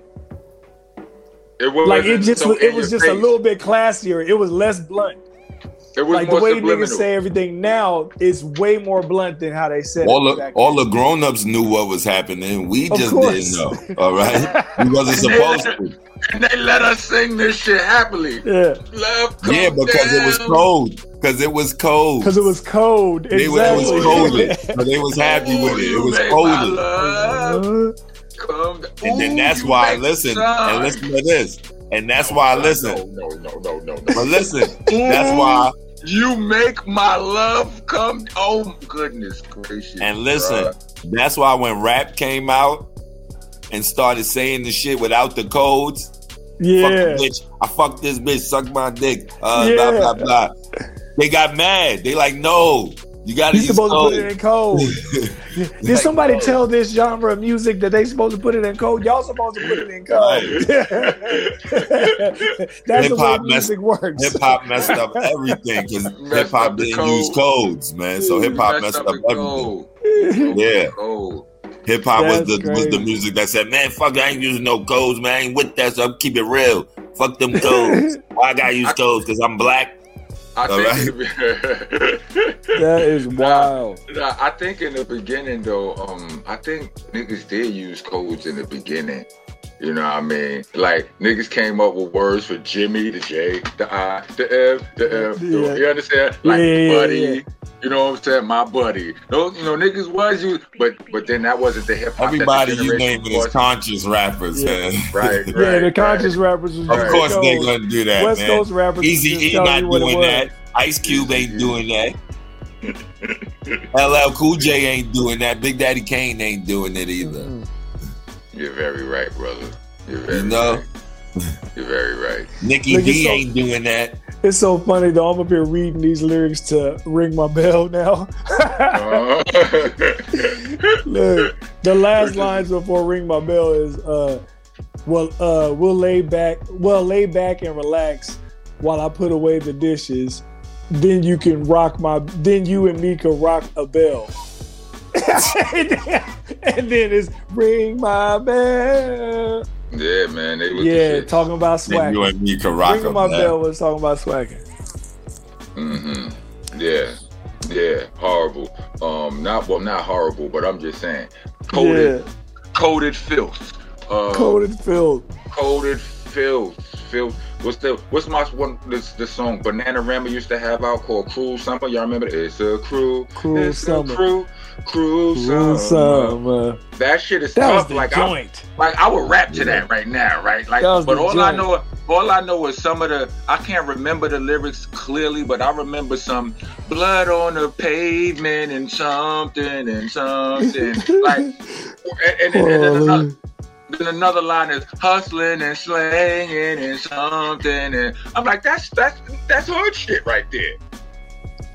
it was like it just was, it was just a little bit classier. It was less blunt. It was Like the way subliminal. niggas say everything now is way more blunt than how they said all it. the back all then. the grown-ups knew what was happening. We just didn't know. All right. We wasn't supposed to. and they let us sing this shit happily. yeah, Love Yeah, come because it was cold. Because it was cold. because it was cold. They was, it was cold. But they was happy with it. It was cold. my love Uh, come down. And then that's why I make listen. time. And listen to this. And that's why I listen. No, no, no, no, no. But listen, that's why. You make my love come. Oh goodness gracious! And listen, bruh. that's why when rap came out and started saying the shit without the codes, yeah. the bitch, I fuck this bitch, suck my dick, uh, Yeah. blah blah blah. They got mad. They like, no, you gotta You're use supposed to code. put it in code. Did Like, somebody no. tell this genre of music that they supposed to put it in code? Y'all supposed to put it in code. That's the way Hip-hop messed- music works. Hip hop messed up everything because hip hop didn't use codes, man. So mm, hip hop messed up the everything. code. Yeah. Code. Hip hop was That's the was the music that said, "Man, fuck, I ain't using no codes, man. I ain't with that. So keep it real. Fuck them codes. Why I gotta use codes? Because I'm black. I All think. in the- That is wild. Nah, I think in the beginning though, um, I think niggas did use codes in the beginning. You know what I mean? Like niggas came up with words for Jimmy, the J, the I, the F, the F. the- Yeah. You understand? Like Yeah, yeah, buddy. yeah. You know what I'm saying? My buddy. No, you know, niggas was you, but but then that wasn't the hip hop. Everybody you name naming is conscious rappers, Yeah. man. Right, Yeah, right, the conscious right. rappers was of just course they codes. gonna do that, West man. Coast rappers Easy just E not you what it doing that. Ice Cube ain't doing that. LL Cool J ain't doing that. Big Daddy Kane ain't doing it either. Mm. You're very right, brother. You're very You know? right. You're very right. Nicki Look, D so- ain't doing that. It's so funny though. I'm up here reading these lyrics to "Ring My Bell" now. Uh, Look, the last lines before "Ring My Bell" is, uh, "Well, uh, we'll lay back, well, lay back and relax while I put away the dishes. Then you can rock my, then you and me can rock a bell." And, then, and then it's "Ring My Bell." yeah, man. They was Yeah, the talking about Then you and me can rock Ringing them, my man. bell was talking about swagging. Mm-hmm. Yeah, yeah, horrible. Um, not well, not horrible, but I'm just saying, coated, Yeah, coated filth. Uh, coated filled. coated filth, filth. What's the what's my one this the song Bananarama used to have out called "Cruel Summer"? Y'all remember? It? It's a cruel, Cruel it's summer. a cruel, cruel, summer. summer. That shit is That tough. Like I, joint. like I would rap to that right now, right? Like, but all I know, all I know is some of the. I can't remember the lyrics clearly, but I remember some blood on the pavement and something and something like, and, and, and, and then another, then another line is hustling and slanging and something, and I'm like, that's that's that's hood shit right there.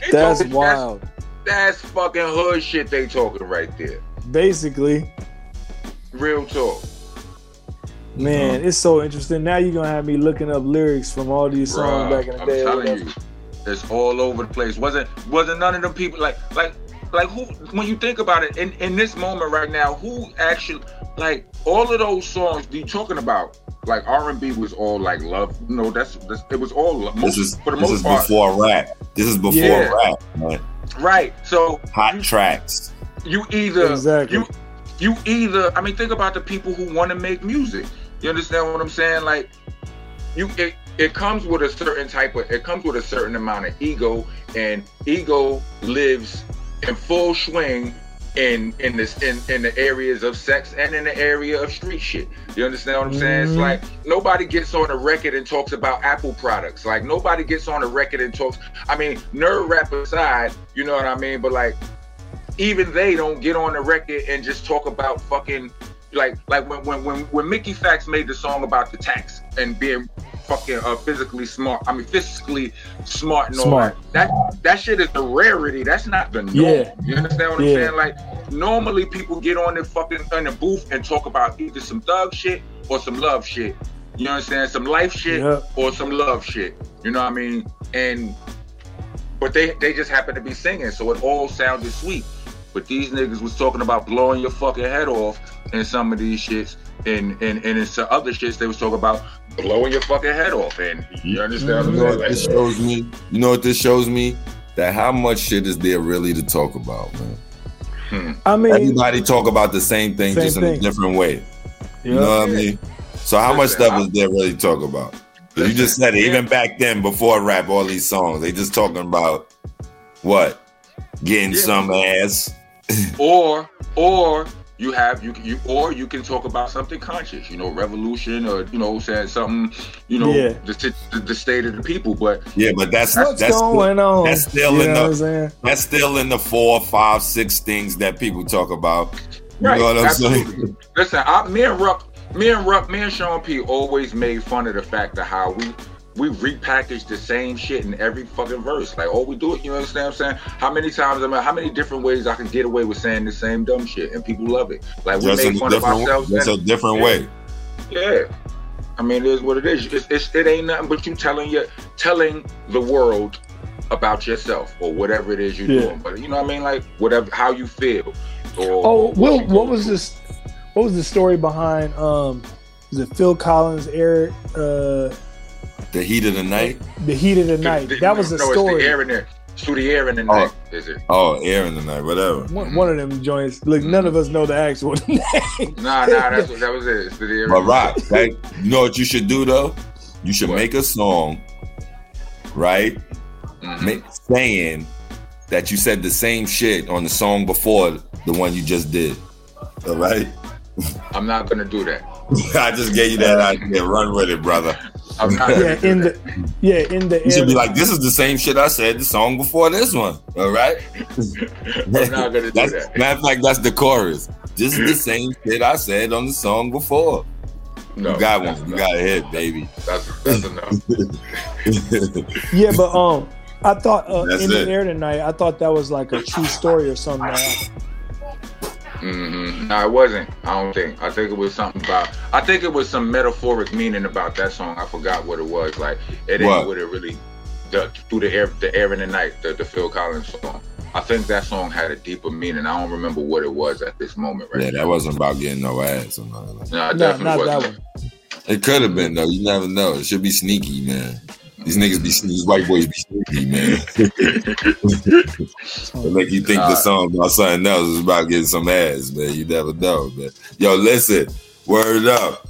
They That's talking- wild. That's, fucking hood shit they talking right there. Basically, Real talk. man, mm-hmm. it's so interesting. Now you're gonna have me looking up lyrics from all these songs Bruh, back in the I'm day. or telling you, it's all over the place. Wasn't wasn't none of them people like like like who when you think about it in in this moment right now, who actually like all of those songs you talking about? Like R and B was all like love. You know, that's, that's it was all love. This is for the this most is part, before rap. This is before Yeah. rap, man. Right? So Hot tracks. you either Exactly. you you either I mean think about the people who want to make music. You understand what I'm saying? Like you it, it comes with a certain type of it comes with a certain amount of ego and ego lives in full swing in in this in, in the areas of sex and in the area of street shit. You understand what I'm saying? It's Mhm. like nobody gets on a record and talks about Apple products. Like nobody gets on a record and talks I mean, nerd rap aside, you know what I mean? But like even they don't get on the record and just talk about fucking like like when when when, when Mickey Factz made the song about the tax and being fucking uh, physically smart. I mean physically smart and all Smart. that. That that shit is the rarity. That's not the norm. Yeah. You understand what Yeah. I'm saying? Like normally people get on their fucking in the booth and talk about either some thug shit or some love shit. You understand? Some life shit Yep. or some love shit. You know what I mean? And but they they just happen to be singing, so it all sounded sweet. But these niggas was talking about blowing your fucking head off in some of these shits, and and and in some other shits they was talking about blowing your fucking head off. And you understand You what know what this shows me? You know what this shows me? That how much shit is there really to talk about, man? I mean, Everybody talk about the same thing, Same just in a different way. You yeah. know what I mean? So how much Listen, stuff I- is there really to talk about? you just said it. Even back then, before rap, all these songs, they just talking about what? Getting Yeah. some ass. or or you have you you or you can talk about something conscious, you know, revolution or you know saying something, you know, Yeah. the, the the state of the people. But Yeah, but that's What's that's going on? that's still you in know the- what I'm saying? that's still in the four, five, six things that people talk about. You Right, know what I'm absolutely. saying? Listen, I, me and Ruck, me and Ruck, me and Sean P always made fun of the fact of how we we repackage the same shit in every fucking verse. Like all we do it, you understand what I'm saying? How many times I mean, how many different ways I can get away with saying the same dumb shit and people love it. Like we Just in made a fun of different, ourselves. that's a different Yeah. way. yeah. I mean, it is what it is. It's, it's, it ain't nothing but you telling your telling the world about yourself or whatever it is you're Yeah. doing. But you know what I mean? Like whatever how you feel. Or, Oh, or Will, what was this? What was the story behind? Um, was it Phil Collins, Eric, uh, The heat of the night. the heat of the night? The- That was the no, story. It's the air in there. Through the air in the night, is it? Oh, air in the night, whatever. One, one of them joints. Look, none of us know the actual name. Nah, nah, that's what that was it. It's through the air. But rock, right? You know what you should do though? You should What? make a song, right? Mhm. Make, saying that you said the same shit on the song before the one you just did. All right? I'm not gonna do that. I just gave you that idea. Run with it, brother. I'm not. yeah, in the yeah in the You should be like, this is the same shit I said the song before this one. All right? I'm not gonna do That's, that. Matter of fact, that's the chorus. This is the same shit I said on the song before. No, you got that's one. You enough. got a hit, baby. That's that's enough. yeah, but um, I thought uh, in it. the air tonight. I thought that was like a true story or something. Like that. hmm No, it wasn't. I don't think. I think it was something about. I think it was some metaphoric meaning about that song. I forgot what it was. Like it ain't What? what it really. The, through the air, the air in the night, the, the Phil Collins song. I think that song had a deeper meaning. I don't remember what it was at this moment right yeah, that wasn't about getting no ass or nothing like. No, it No, definitely not that wasn't. one. It could have been though. You never know. It should be sneaky, man. These niggas be these white boys be sneaky, man. Make you think the song about something else is about getting some ass, man. You never know, man. Yo, listen, word up.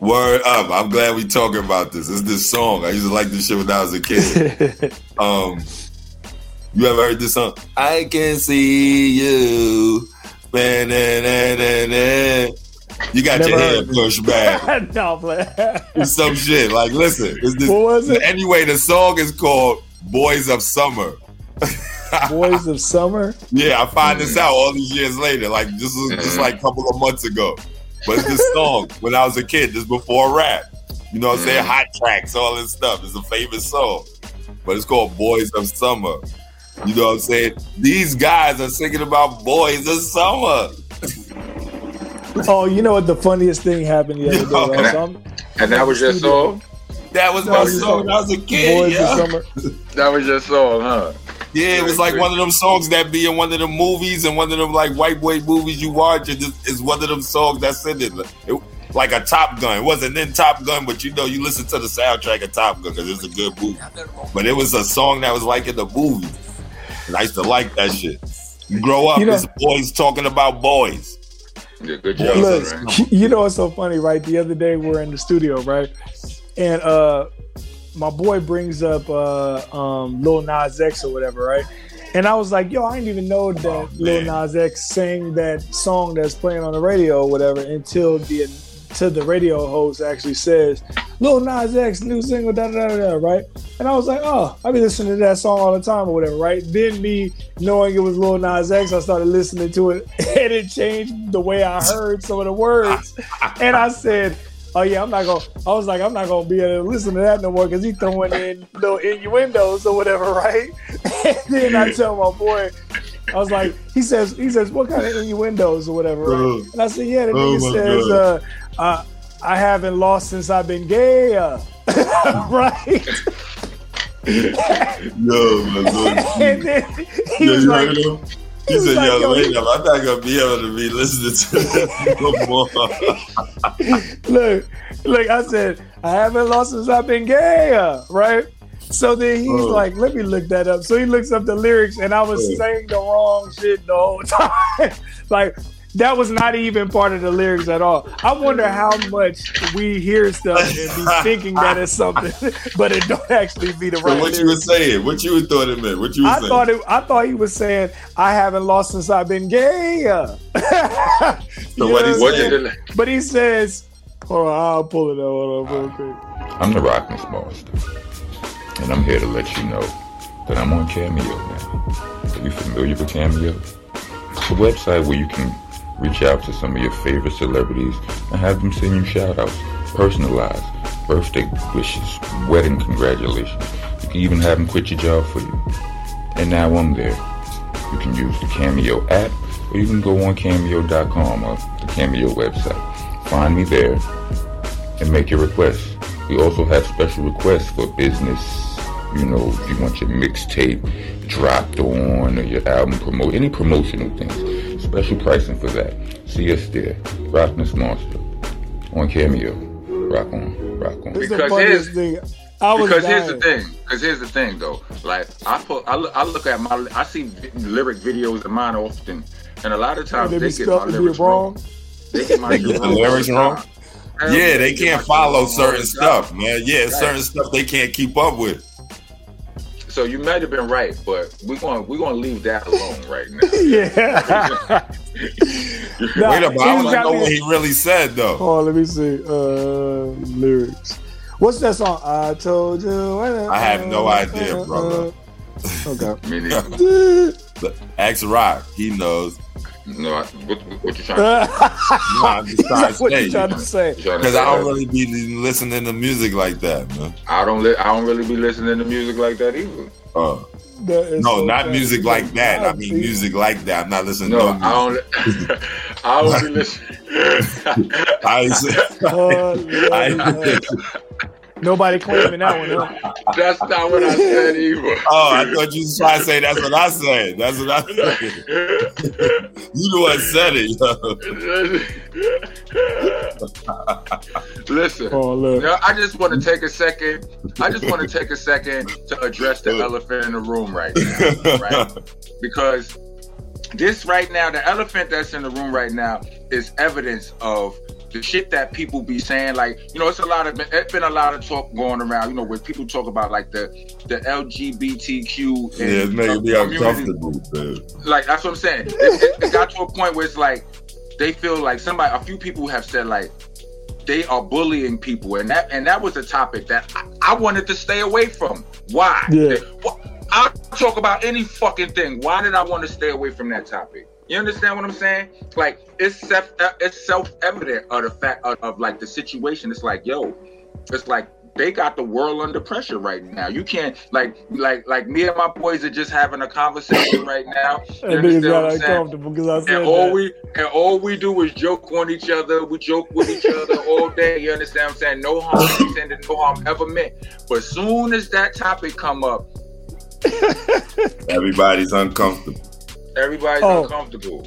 Word up. I'm glad we talking about this. It's this song. I used to like this shit when I was a kid. Um, you ever heard this song? I can see you. Ba-na-na-na-na. You got your heard head pushed back. no, play. It's some shit. Like, listen, it's this, What was it? anyway, the song is called Boys of Summer. Boys of Summer. Yeah, I find this out all these years later. Like this was just like a couple of months ago. But it's this song when I was a kid, just before rap. You know what I'm saying? Mm. Hot tracks, all this stuff. It's a famous song. but it's called Boys of Summer. You know what I'm saying? These guys are singing about boys of summer. Oh, you know what? The funniest thing happened the other day. Yo, right? So And that was your song. That was That my was song when I was a kid. Boys yeah. of Summer. That was your song, huh? Yeah, it was like one of them songs that be in one of the movies and one of them like white boy movies you watch. And this is one of them songs that's in it. It- Like a Top Gun. It wasn't in Top Gun, but you know, you listen to the soundtrack of Top Gun because it's a good movie. But it was a song that was like in the movie. And I used to like that shit. You grow up, You know- it's boys talking about boys. Yeah, good job, Look, you know what's so funny, right? The other day we're in the studio, right? And uh my boy brings up uh um Lil Nas X or whatever, right? And I was like, yo, I didn't even know that Oh, Lil. Nas X sang that song that's playing on the radio or whatever until the until the radio host actually says, Lil Nas X new single, da da da da, right? And I was like, oh, I be listening to that song all the time or whatever, right? Then me knowing it was Lil Nas X, I started listening to it, and it changed the way I heard some of the words. and I said, oh yeah, I'm not gonna. I was like, I'm not gonna be able to listen to that no more because he throwing in little innuendos or whatever, right? and then I tell my boy. I was like, he says, he says, what kind of innuendos or whatever, right? And I said, yeah, the Oh, nigga says, uh, uh, I haven't lost since I've been gay, uh, right? Yo, my God. and then he Yo, was you like, heard him? He, was said, like, yo, yo, wait up. I'm not going to be able to be listening to this no more. look, look, I said, I haven't lost since I've been gay, uh, right? So then he's Oh. like, let me look that up. So he looks up the lyrics, and I was Oh. saying the wrong shit the whole time. like, that was not even part of the lyrics at all. I wonder how much we hear stuff and be thinking that it's something, but it don't actually be the right. So right what you were saying? What you thought it meant? What you were I saying? thought it. I thought he was saying, "I haven't lost since I've been gay." uh." You know what he I'm What saying? But he says, "Hold on, I'll pull it up. Hold on, real quick." I'm the Rockness Monsta, and I'm here to let you know that I'm on Cameo now. Are you familiar with Cameo? It's a website where you can reach out to some of your favorite celebrities and have them send you shout-outs, personalized, birthday wishes, wedding congratulations. You can even have them quit your job for you. And now I'm there. You can use the Cameo app, or you can go on Cameo.com or the Cameo website. Find me there and make your requests. We also have special requests for business. You know, if you want your mixtape dropped on or your album promote, any promotional things. Special pricing for that. See us there. Rockness Monsta on Cameo. Rock on, rock on. It's the Because funniest here's- thing. I was because here's the thing. Because here's the thing, though. Like I put, I look, I look at my, I see lyric videos of mine often, and a lot of times They they, get my lyrics wrong. wrong. They get my They get the lyrics all wrong? Yeah, they get can't follow certain stuff, man. Yeah, certain stuff they can't keep up with. So you might have been right, but we're going, we're going to leave that alone right now. yeah. Nah, Wait up, he I was want to know what he really said though. Oh, let me see. Uh, lyrics. What's that song? I told you. I have no idea, brother. Okay. Me neither. Ask Rock, he knows. No, I, what, what you trying to No, I'm just trying to what say, you trying to say? you trying to because? I don't really be listening to music like that, man. I don't, li- I don't really be listening to music like that either. Uh, no, so not funny. music like that. I mean, music like that. I'm not listening No, to I music. don't. I don't be listening. I ain't say- Oh, Lord, I- Lord. Nobody claiming that one, huh? That's not what I said either. oh, I thought you was trying to say that's what I said. That's what I said. You the one said it. Listen, Oh, look. now, I just want to take a second. I just want to take a second to address the elephant in the room right now, right? Because this right now, the elephant that's in the room right now is evidence of the shit that people be saying. Like, you know, it's a lot of it's been a lot of talk going around. You know, where people talk about like the the LGBTQ Yeah, it's making me uncomfortable, like that's what I'm saying. It, it, it got to a point where it's like they feel like somebody, a few people have said like they are bullying people, and that and that was a topic that I, I wanted to stay away from. Why? Yeah. I'll talk about any fucking thing. Why did I want to stay away from that topic? You understand what I'm saying? Like it's self uh, it's self evident of the fact of, of like the situation. It's like yo, it's like they got the world under pressure right now. You can't like like like me and my boys are just having a conversation right now. You That niggas understand got what I'm saying? uncomfortable because I said And all that. we and all we do is joke on each other. We joke with each other all day. You understand what I'm saying? No harm intended, no harm ever meant. But soon as that topic come up, Everybody's uncomfortable. Everybody's Oh. uncomfortable.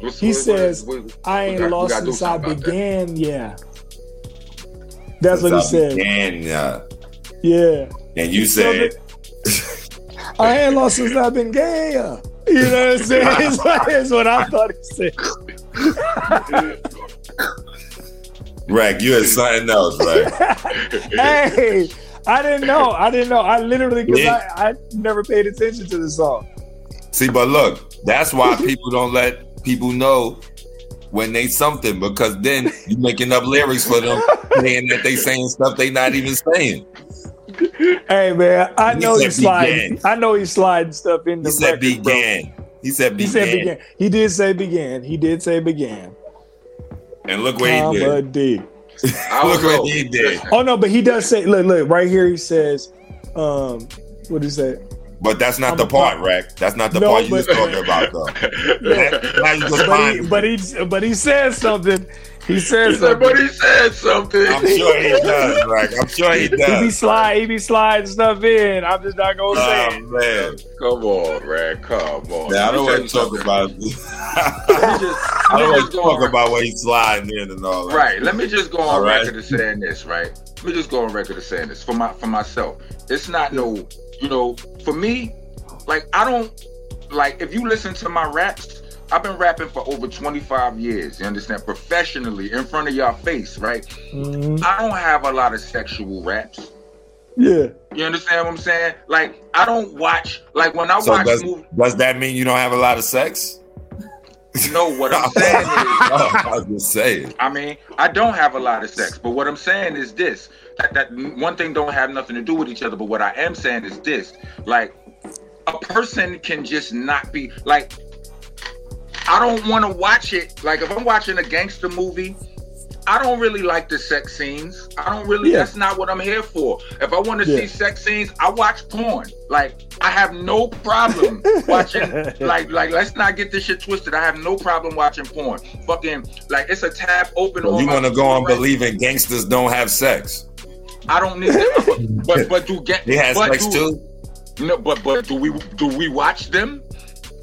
What's- He what- what- says, what- I ain't got- lost gotta since I something about that. began. Yeah. That's what he said. And, uh, Yeah. and you said, I ain't lost since I've been gay. You know what I'm saying? That's what, what I thought he said. Rack, you had something else, right? hey, I didn't know. I didn't know. I literally, because Yeah. I, I never paid attention to the song. See, but look, that's why people don't let people know when they something because then you making up lyrics for them saying that they saying stuff they not even saying. Hey, man, I He know he's sliding. began. I know he's sliding stuff in the He said record, bro. began. He said He began. said began. He did say began. He did say began. And look what he did. D. I Look what he did. Oh no, but he does say look, look, right here he says, um, what did he say? But that's not I'm the a- part, Rack. That's not the No, part you was talking about, though. Now- now But he, but he but he says something. He He says said, something. but he said something. I'm sure he does, Rack. I'm sure he does. He be does. slide, he be sliding stuff in. I'm just not gonna say Oh, it. man. Come on, man. Come on. Yeah, I don't want to talk something. about Let me just, I don't want to talk about what he's sliding in and all that. right. Let me just go on All right. record of saying this, right? Let me just go on record of saying this for my for myself. It's not no, you know, for me, like I don't like if you listen to my raps. I've been rapping for over 25 years, you understand? Professionally, in front of your face, right? Mhm. I don't have a lot of sexual raps. Yeah. You understand what I'm saying? Like, I don't watch, like, when I So watch does, movies, does that mean you don't have a lot of sex? No, what I'm saying is, Oh, I was just saying. I mean, I don't have a lot of sex, but what I'm saying is this: that, that one thing don't have nothing to do with each other. But what I am saying is this: like, a person can just not be like. I don't want to watch it. Like, if I'm watching a gangster movie, I don't really like the sex scenes. I don't really. Yeah. That's not what I'm here for. If I want to Yeah. see sex scenes, I watch porn. Like, I have no problem watching. like, like, let's not get this shit twisted. I have no problem watching porn. Fucking, like, it's a tab open. So you want to go on right believing gangsters don't have sex? I don't need that. but but do get They have but sex do, too. No, but but do we do we watch them?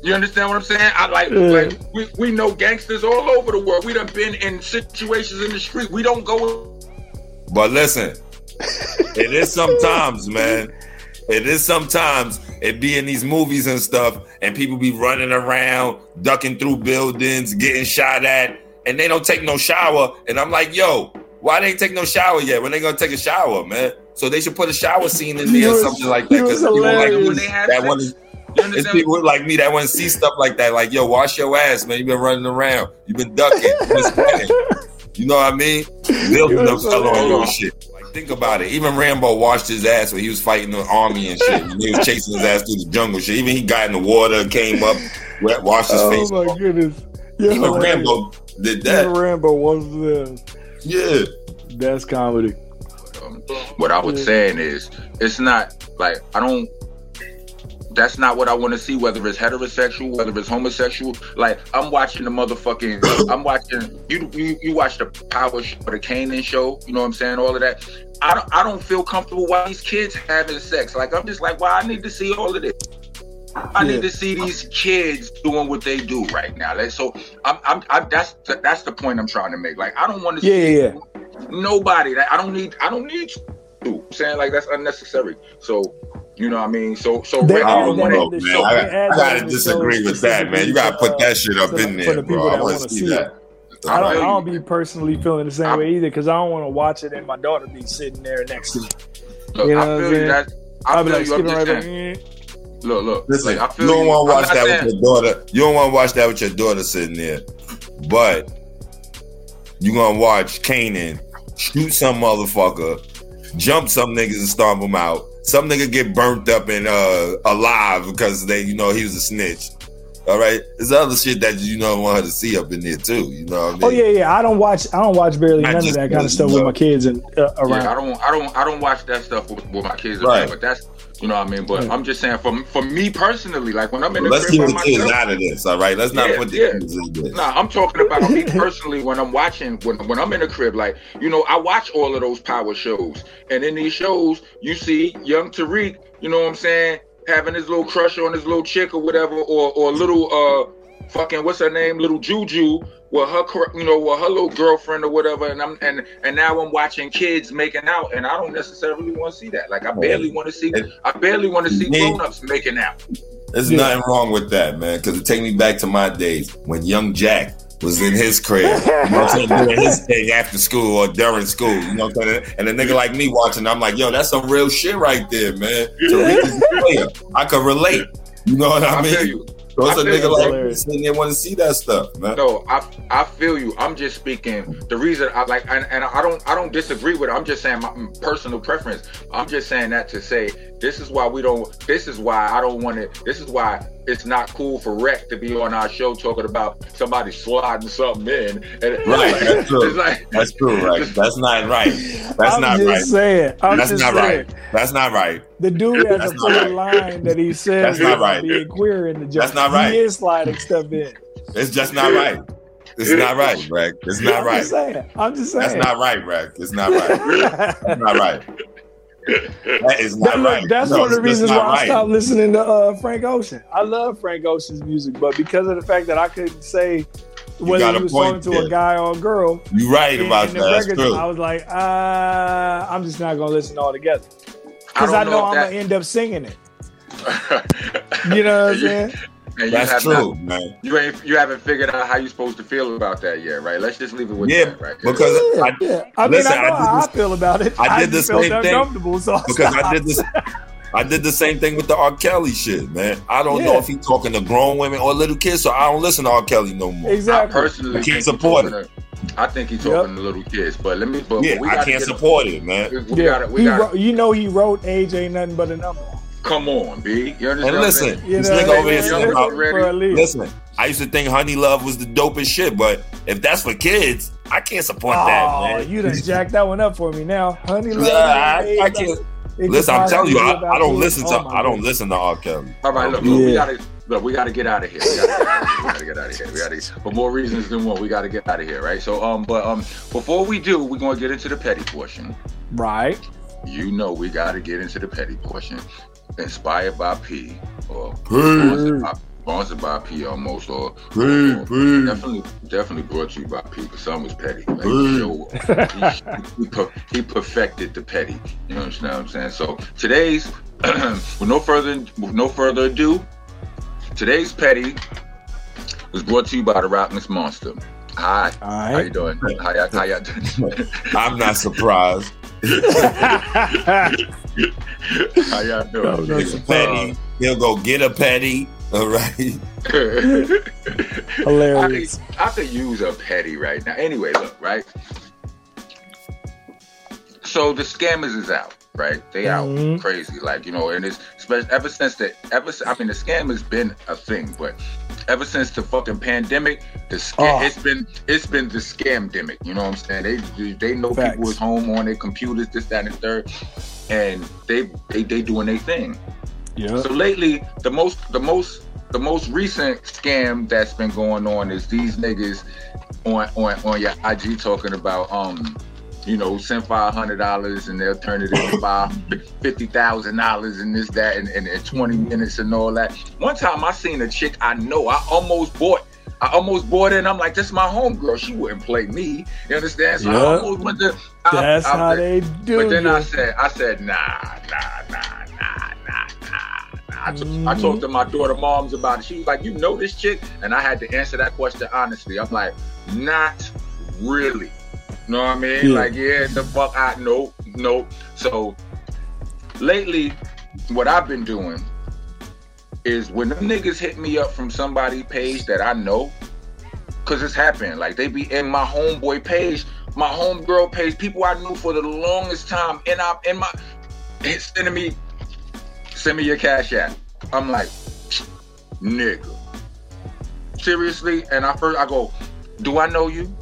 You understand what I'm saying? I like Yeah. like we, we know gangsters all over the world. We done been in situations in the street. We don't go But listen, it is sometimes, man. It is sometimes it be in these movies and stuff, and people be running around, ducking through buildings, getting shot at, and they don't take no shower. And I'm like, yo, why they ain't take no shower yet? When they gonna take a shower, man? So they should put a shower scene in there or something like that. was Because people like when they have that sex. one. You It's people like me that want to see stuff like that. Like, yo, wash your ass, man. You've been running around. You've been ducking. You've been sweating. You know what I mean? Building You're them on your shit. Like, think about it. Even Rambo washed his ass when he was fighting the army and shit. When he was chasing his ass through the jungle shit. Even he got in the water, came up, wet, washed his Oh face. Oh my off. goodness. You're Even hilarious. Rambo did Even that. Rambo was this. Yeah. That's comedy. Um, what I was saying is, it's not like I don't. That's not what I want to see. Whether it's heterosexual, whether it's homosexual. Like I'm watching the motherfucking. I'm watching you. You, you watch the Power Show, the Kanan Show. You know what I'm saying? All of that. I don't. I don't feel comfortable while these kids having sex. Like I'm just like, well, I need to see all of this. I Yeah. need to see these kids doing what they do right now. Like, so I'm, I'm, I'm that's the, that's the point I'm trying to make. Like I don't want to Yeah, see yeah, yeah. nobody. Like, I don't need. I don't need to. I'm saying like that's unnecessary. So you know what I mean. So so They right I now, don't added that when know, in the man. show. I, They got- added I that gotta disagree with that, man. You gotta put that shit up for in there, the bro. I that want wanna see see that. I don't, I feel don't be personally feeling the same I'm- way either because I don't want to watch it and my daughter be sitting there next to me. look, you know I what I'm feel you. That I I'll be feel like you. I'm skipping just right back. saying. Look, look. Listen, like, I feel you don't want to watch that saying- with your daughter. You don't want to watch that with your daughter sitting there. But you gonna watch Kanan shoot some motherfucker, jump some niggas and stomp them out. Some nigga get burnt up and uh alive because they, you know, he was a snitch. All right, there's other shit that you don't want her to see up in there too. You know what I mean? Oh yeah, yeah. I don't watch. I don't watch barely I none of that kind of stuff know. with my kids and uh, around. Yeah, I don't, I don't, I don't watch that stuff with, with my kids Right. around. But that's, you know what I mean. But Yeah. I'm just saying, for for me personally, like when I'm in the Let's crib keep by the kids out of this. All right, let's not Yeah, put the yeah. kids in this. Nah, I'm talking about me personally when I'm watching when when I'm in the crib. Like you know, I watch all of those power shows, and in these shows, you see young Tariq. You know what I'm saying? Having his little crush on his little chick or whatever, or or little uh fucking what's her name, little Juju. With her, you know, with her little girlfriend or whatever, and I'm and and now I'm watching kids making out, and I don't necessarily want to see that. Like I barely want to see, I barely want to see Me- grown ups making out. There's Yeah. nothing wrong with that, man, because it take me back to my days when young Jack was in his crib, you know what I'm saying, doing his thing after school or during school, you know what I'm saying? And a nigga like me watching, I'm like, yo, that's some real shit right there, man. Tariq is a player. I could relate. You know what I I mean? Feel you. So it's I a nigga you, like me hilarious. sitting there want to see that stuff, man. No, I I feel you. I'm just speaking. The reason I like, and, and I don't I don't disagree with it. I'm just saying my mm, personal preference. I'm just saying that to say this is why we don't. This is why I don't want to. This is why it's not cool for Rek to be on our show talking about somebody sliding something in. And Right, that's true. It's like That's true, right? That's not right. That's I'm not just right. saying. I'm That's just not saying. right. That's not right. The dude has That's a not full right. line that he said That's not right. being queer in the joke. That's not right. He is sliding stuff in. It's just not right. It's not right, Greg. It's not I'm right. just saying. I'm just saying. That's not right, Greg. It's not right. It's not right. That is not That- right. that's No, one of the reasons not why I stopped listening to uh, Frank Ocean. I love Frank Ocean's music, but because of the fact that I couldn't say whether got he was point talking to a guy or a girl, You're right in, about in that. the That's records, true. I was like, uh, I'm just not gonna listen all together because I, don't know, know I'm if gonna end up singing it. You know what I'm saying? And you That's have true, not- man. you ain't you haven't figured out how you're supposed to feel about that yet, right? Let's just leave it with Yeah, that, right? because Yeah, I, yeah. I mean, I know I did how this- I feel about it. I did just the same thing. so because I did this. I did the same thing with the R. Kelly shit, man. I don't know if he's talking to grown women or little kids, so I don't listen to R. Kelly no more. Exactly. I Exactly. personally I can't support talking to- I think he's talking to little kids, but let me. But Yeah, we I can't get- support it, man. We yeah. gotta, we he gotta wrote, you know, he wrote "Age ain't nothing but a number." Come on, B. You understand? And listen. You this know, nigga over I here saying about For a lead. Listen, I used to think Honey Love was the dopest shit, but if that's for kids, I can't support that, Oh, man. you done jacked that one up for me now, honey. Love, Yeah, I, I can't. it Listen, I'm telling you, I, I don't listen to oh, I don't goodness. listen to R. Kelly. All right, look, look, we Yeah. gotta look. We gotta get out of here. We gotta, get out of here. we gotta get out of here. We gotta, for more reasons than one. We gotta get out of here, right? So, um, but um, before we do, we're gonna get into the petty portion. Right. You know, we gotta get into the petty portion. Inspired by P, or Hey, sponsored by, sponsored by P, almost, or hey, hey. definitely, definitely brought to you by P. Because some was petty. Like, Hey. he, he, he perfected the petty. You know what I'm saying? So today's, with no further, with no further ado, today's petty was brought to you by the Rockness Monsta. Hi, All how you doing? How y'all, how y'all doing? I'm not surprised. How y'all doing? No, no Nigga petty. Uh, He'll go get a petty. All right. I Hilarious. could, I could use a petty right now. Anyway, look, right? So the scammers is out, right? They out Mhm. crazy, like you know, and it's especially ever since the ever. I mean, the scam has been a thing, but ever since the fucking pandemic, the scam Oh. it's been it's been the scam demic. You know what I'm saying? They they know Facts. people is home on their computers, this, that, and the third, and they they they doing their thing. Yeah. So lately, the most the most the most recent scam that's been going on is these niggas on on on your IG talking about um you know send five hundred dollars and they'll turn it into five fifty thousand dollars and this that and, and, and twenty minutes and all that. One time I seen a chick I know I almost bought. I almost bought it and I'm like, this is my homegirl. She wouldn't play me. You understand? So I Yeah. almost went to I- That's I- how they do but then. I said, I said, nah, nah, nah, nah, nah, nah. I, t- I Mhm. talked to my daughter moms about it. She was like, you know this chick? And I had to answer that question honestly. I'm like, not really. Know what I mean? Yeah. Like, yeah, the fuck I nope, nope. So lately, what I've been doing is when them niggas hit me up from somebody page that I know, cause it's happened. Like they be in my homeboy page, my homegirl page, people I knew for the longest time, and I'm in my it's sending me, send me your cash app. I'm like, nigga, seriously, and I first I go, do I know you?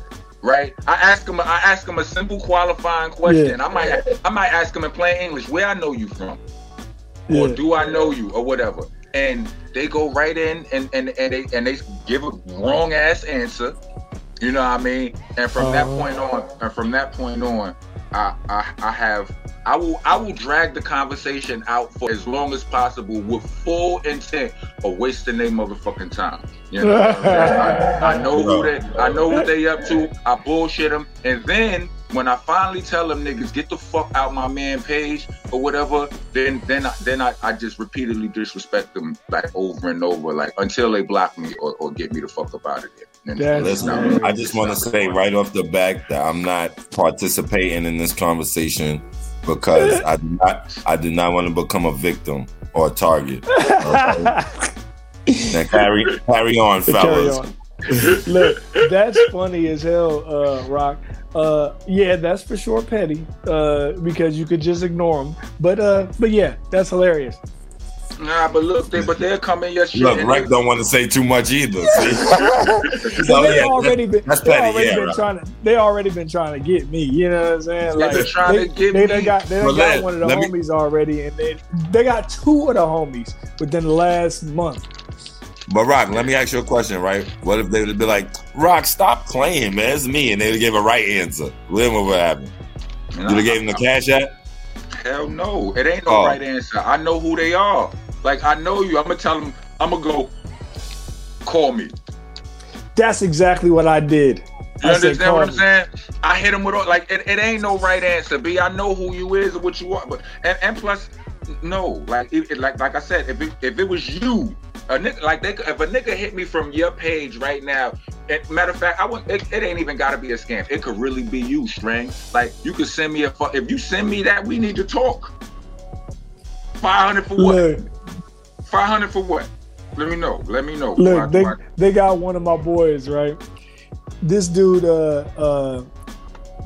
Right? I ask him. I ask him a simple qualifying question. I might I might ask him in plain English, where I know you from, or do I know you, or whatever. And they go right in and and and they and they give a wrong ass answer. You know what I mean? And from that Uh-huh. point on, and from that point on, I, I I have I will I will drag the conversation out for as long as possible with full intent of wasting their motherfucking time. You know? I, I know who they I know what they up to. I bullshit them, and then when I finally tell them niggas get the fuck out my man page or whatever, then then I, then I, I just repeatedly disrespect them like over and over, like until they block me or, or get me the fuck up out of there. And That's Listen, I just want to say right off the back that I'm not participating in this conversation because I do not I do not want to become a victim or a target. Okay? now carry carry on, Carry fellas. on. Look, that's funny as hell, uh, Rock. Uh, yeah, that's for sure petty uh, because you could just ignore them. But uh, but yeah, that's hilarious. Nah, but look, they but they'll come in your shit. Look, and Rec they- don't want to say too much either. See? So they yeah, already been that's they petty, already yeah, been right. trying to they already been trying to get me. You know what I'm saying? They been trying they, to get they me. done got they Well, got let- one of the let me- homies already, and they they got two of the homies within the last month. But Rock, let me ask you a question, right? What if they would be like, Rock, stop playing, man. It's me. And they would give a right answer. Then what would happen? Nah, Do they give him the cash app? Hell no, it ain't no Oh. right answer. I know who they are. Like I know you. I'm gonna tell him. I'm gonna go. Call me. That's exactly what I did. You I said, understand what I'm "Call me." saying? I hit him with all like it, it ain't no right answer. B, I know who you is and what you are, but and, and plus, no, like it, it- like like I said, if it, if it was you, a nigga like they could- if a nigga hit me from your page right now, and matter of fact, I would it, it ain't even gotta be a scam. It could really be you, Strang. Like you could send me a if you send me that, we need to talk. Five hundred for what? Look, Five hundred for what? Let me know. Let me know. Look, My- they my- they got one of my boys, right? This dude uh uh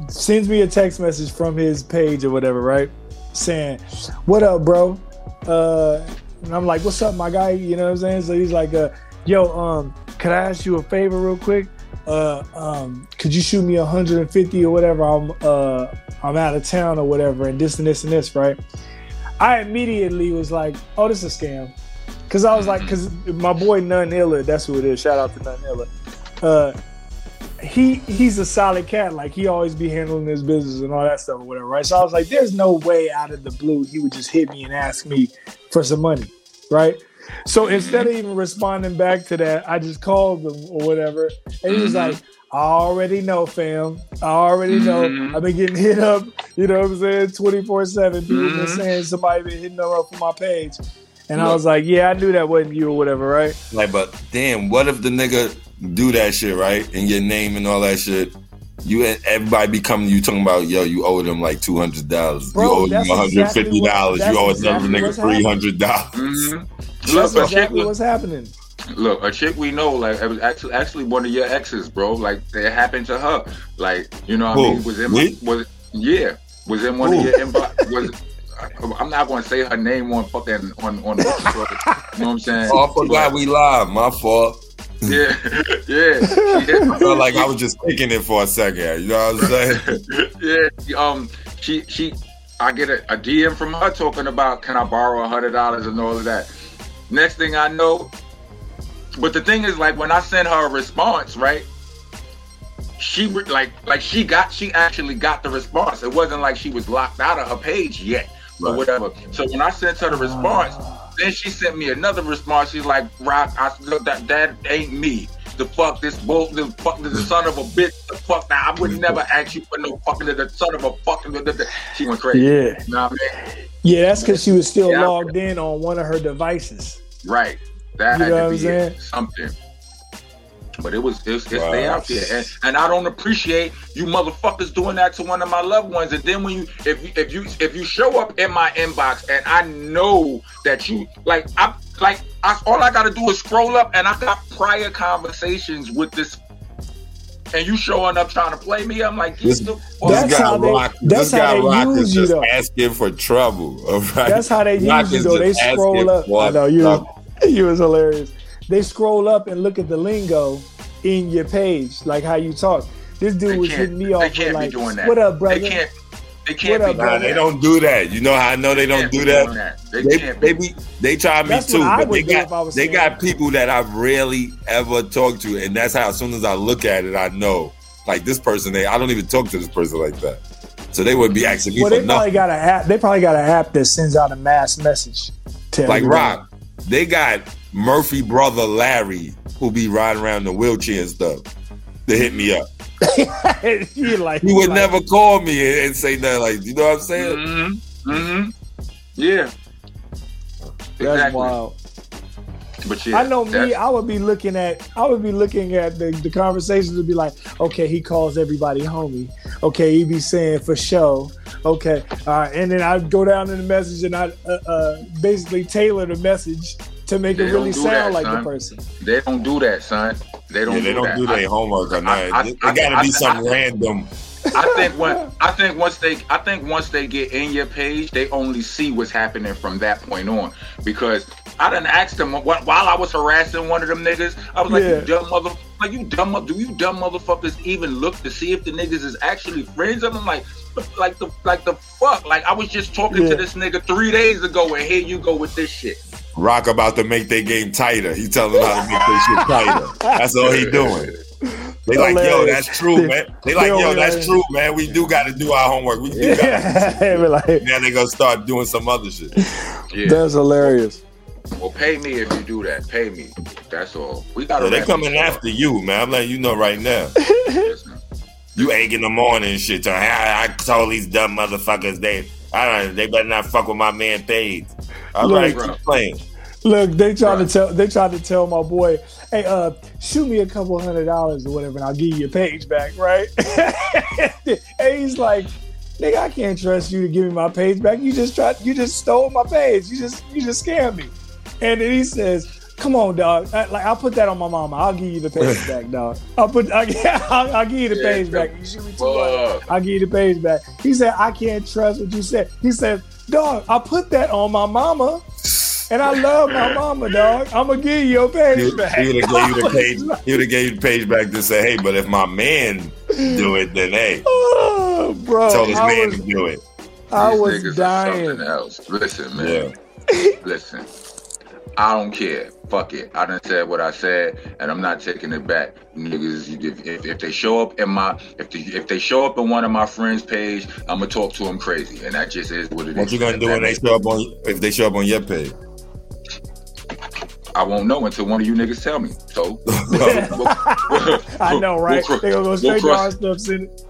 sends me a text message from his page or whatever, right? Saying, What up, bro? Uh and I'm like, What's up, my guy? You know what I'm saying? So he's like, uh, yo, um, could I ask you a favor real quick? Uh um, could you shoot me 150 or whatever? I'm uh I'm out of town or whatever, and this and this and this, right? I immediately was like, Oh, this is a scam. Cause I was like, cause my boy None Illa, that's who it is. Shout out to None Illa. Uh, he he's a solid cat. Like he always be handling his business and all that stuff or whatever, right? So I was like, there's no way out of the blue he would just hit me and ask me for some money, right? So instead of even responding back to that, I just called him or whatever, and he was Mhm. like, I already know, fam. I already know. Mhm. I've been getting hit up, you know what I'm saying, 24 7. People been Mhm. saying somebody been hitting them up for my page. And I was like, yeah, I knew that wasn't you or whatever, right? Like, but damn, what if the nigga do that shit, right? And your name and all that shit. You everybody be coming to you talking about, yo, you owe them like two hundred dollars. You owe them one hundred fifty dollars. exactly you owe what- another that's nigga three hundred dollars. Mhm. That's Look, a chick, exactly what's happening. look, a chick we know, like it was actually actually one of your exes, bro. Like it happened to her. Like you know, what I mean, was in Me? was yeah, was in one Who? of your inbox. Was I'm not going to say her name on fucking on on. The, you know what I'm saying? Oh, I forgot we live. My fault. Yeah, yeah. She hit- I felt like I was just thinking it for a second. You know what I'm saying? yeah, um, she she, I get a, a DM from her talking about can I borrow a hundred dollars and all of that. Next thing I know, but the thing is, like when I sent her a response, right? She like like she got she actually got the response. It wasn't like she was locked out of her page yet or Right. whatever. So when I sent her the response, then she sent me another response. She's like, "Rock, I look that that ain't me." The fuck this bull, the fuck the son of a bitch. The fuck that I would never ask you for no fucking the son of a fucking. The, the, the. She went crazy. Yeah. You know what I mean? Yeah, that's because she was still Yeah. logged in on one of her devices. Right. That You had know to what be I'm saying? something. But it was it's, it's Wow. they out there, and, and I don't appreciate you motherfuckers doing that to one of my loved ones. And then when you if you if you if you show up in my inbox and I know that you like I like I, all I gotta do is scroll up and I got prior conversations with this. And you showing up trying to play me? I'm like, This- the This fuck That's guy how they- Rock, that's this guy how they Rock use is you, just though. asking for trouble. All right. That's how they Rock use you though. They scroll up. I know you. trouble. You was hilarious. They scroll up and look at the lingo in your page, like how you talk. This dude They was hitting me they off with can't be like, doing that. "What up, brother?" They can't. They can't What be up, doing Nah, brother? they don't do that. You know how I know they don't can't do be that? doing that. They, They, can't they be. be they try me That's too, but they do if I got they got that. people that I've rarely ever talked to, and that's how as soon as I look at it, I know like this person. They I don't even talk to this person like that, so they would be asking me Well, for they probably nothing. got an app. They probably got an app that sends out a mass message. To Like everybody. Rock, they got Murphy brother Larry who be riding around in the wheelchair and stuff. to hit me up. you like He would like, never call me and, and say nothing like, you know what I'm saying? Mm-hmm. Mm-hmm. Yeah. That's Exactly. wild. But yeah, I know me. I would be looking at. I would be looking at the, the conversations to be like, okay, he calls everybody homie. Okay, he be saying for show. Okay, all right, and then I'd go down in the message and I uh, uh, basically tailor the message to make They it really sound that, like son. the person. They don't do that, son. They don't. yeah, they do don't that. do their homework on I- that. I- It gotta I- be some I- random. I think when I think once they I think once they get in your page, they only see what's happening from that point on. Because I didn't ask them wh- while I was harassing one of them niggas, I was like, Yeah. "You dumb mother, like you dumb, mo- do you dumb motherfuckers even look to see if the niggas is actually friends?" I'm like, like the like the fuck, like I was just talking Yeah. to this nigga three days ago, and here you go with this shit. Rock about to make their game tighter. He telling them how to make their shit tighter. That's all he doing. They like, yo, that's true, man. They like, yo, that's true, man. We do got to do our homework. We do got. Yeah, Be like, Now they gonna start doing some other shit. Yeah. that's hilarious. Well, pay me if you do that. Pay me. That's all. We got. So they coming after you, man. I'm letting you know right now. You egg in the morning and shit. I, I told these dumb motherfuckers they, I don't, they better not fuck with my man Paige. All right, keep playing. Look, they tried Right. to tell. They tried to tell my boy, "Hey, uh, shoot me a couple hundred dollars or whatever, and I'll give you your page back." Right? and he's like, "Nigga, I can't trust you to give me my page back. You just tried. You just stole my page. You just, you just scammed me." And then he says. Come on, dog. I, like I'll put that on my mama. I'll give you the page back, dog. I'll put. I'll, I'll, I'll give you the Yeah, page back. You shoot me two hundred. Fuck. I'll give you the page back. He said, I can't trust what you said. He said, dog, I put that on my mama. And I love my mama, dog. I'm gonna give you your He, page back. he would have gave you the page. He would have gave you the page back to say, "Hey, but if my man do it, then hey, Oh, bro, tell his I man was, to do it." I These was niggas are dying. something else. Listen, man. Yeah. Listen. I don't care. Fuck it. I done said what I said, and I'm not taking it back. Niggas, if, if, if they show up in my if they, if they show up in one of my friends' page, I'm gonna talk to them crazy, and that just is what it is. What you gonna do when they show up on if they show up on your page? I won't know until one of you niggas tell me. So, I know, right? We'll, they gonna go we'll straight to cross- our stuff, it.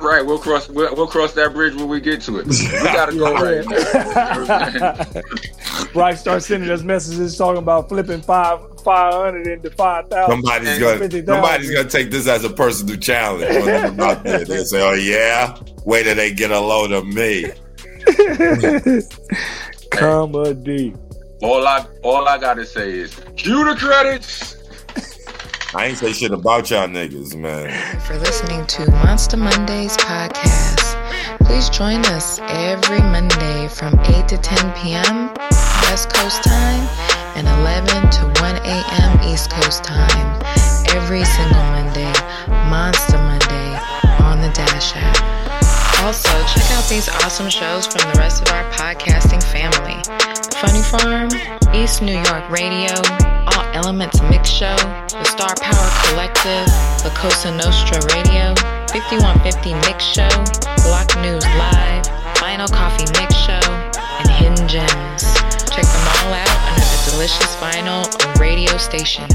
Right, we'll cross we'll, we'll cross that bridge when we get to it. We gotta go right now. Right, start sending us messages talking about flipping five five hundred into five thousand. Somebody's gonna 50,000. somebody's gonna take this as a personal challenge. When they're out there. They say, "Oh yeah, wait till they get a load of me." Comedy. all I all I gotta say is cue the credits. I ain't say shit about y'all niggas, man. for listening to Monsta Mondayz podcast. Please join us every Monday from 8 to 10 p.m. West Coast time and 11 to 1 a.m. East Coast time. Every single Monday, Monsta Monday on the Dash app. Also, check out these awesome shows from the rest of our podcasting family. Funny Farm, East New York Radio, All Elements Mix Show, The Star Power Collective, La Cosa Nostra Radio, 5150 Mix Show, Block News Live, Final Coffee Mix Show, and Hidden Gems. Check them all out under the Delicious Vinyl radio station.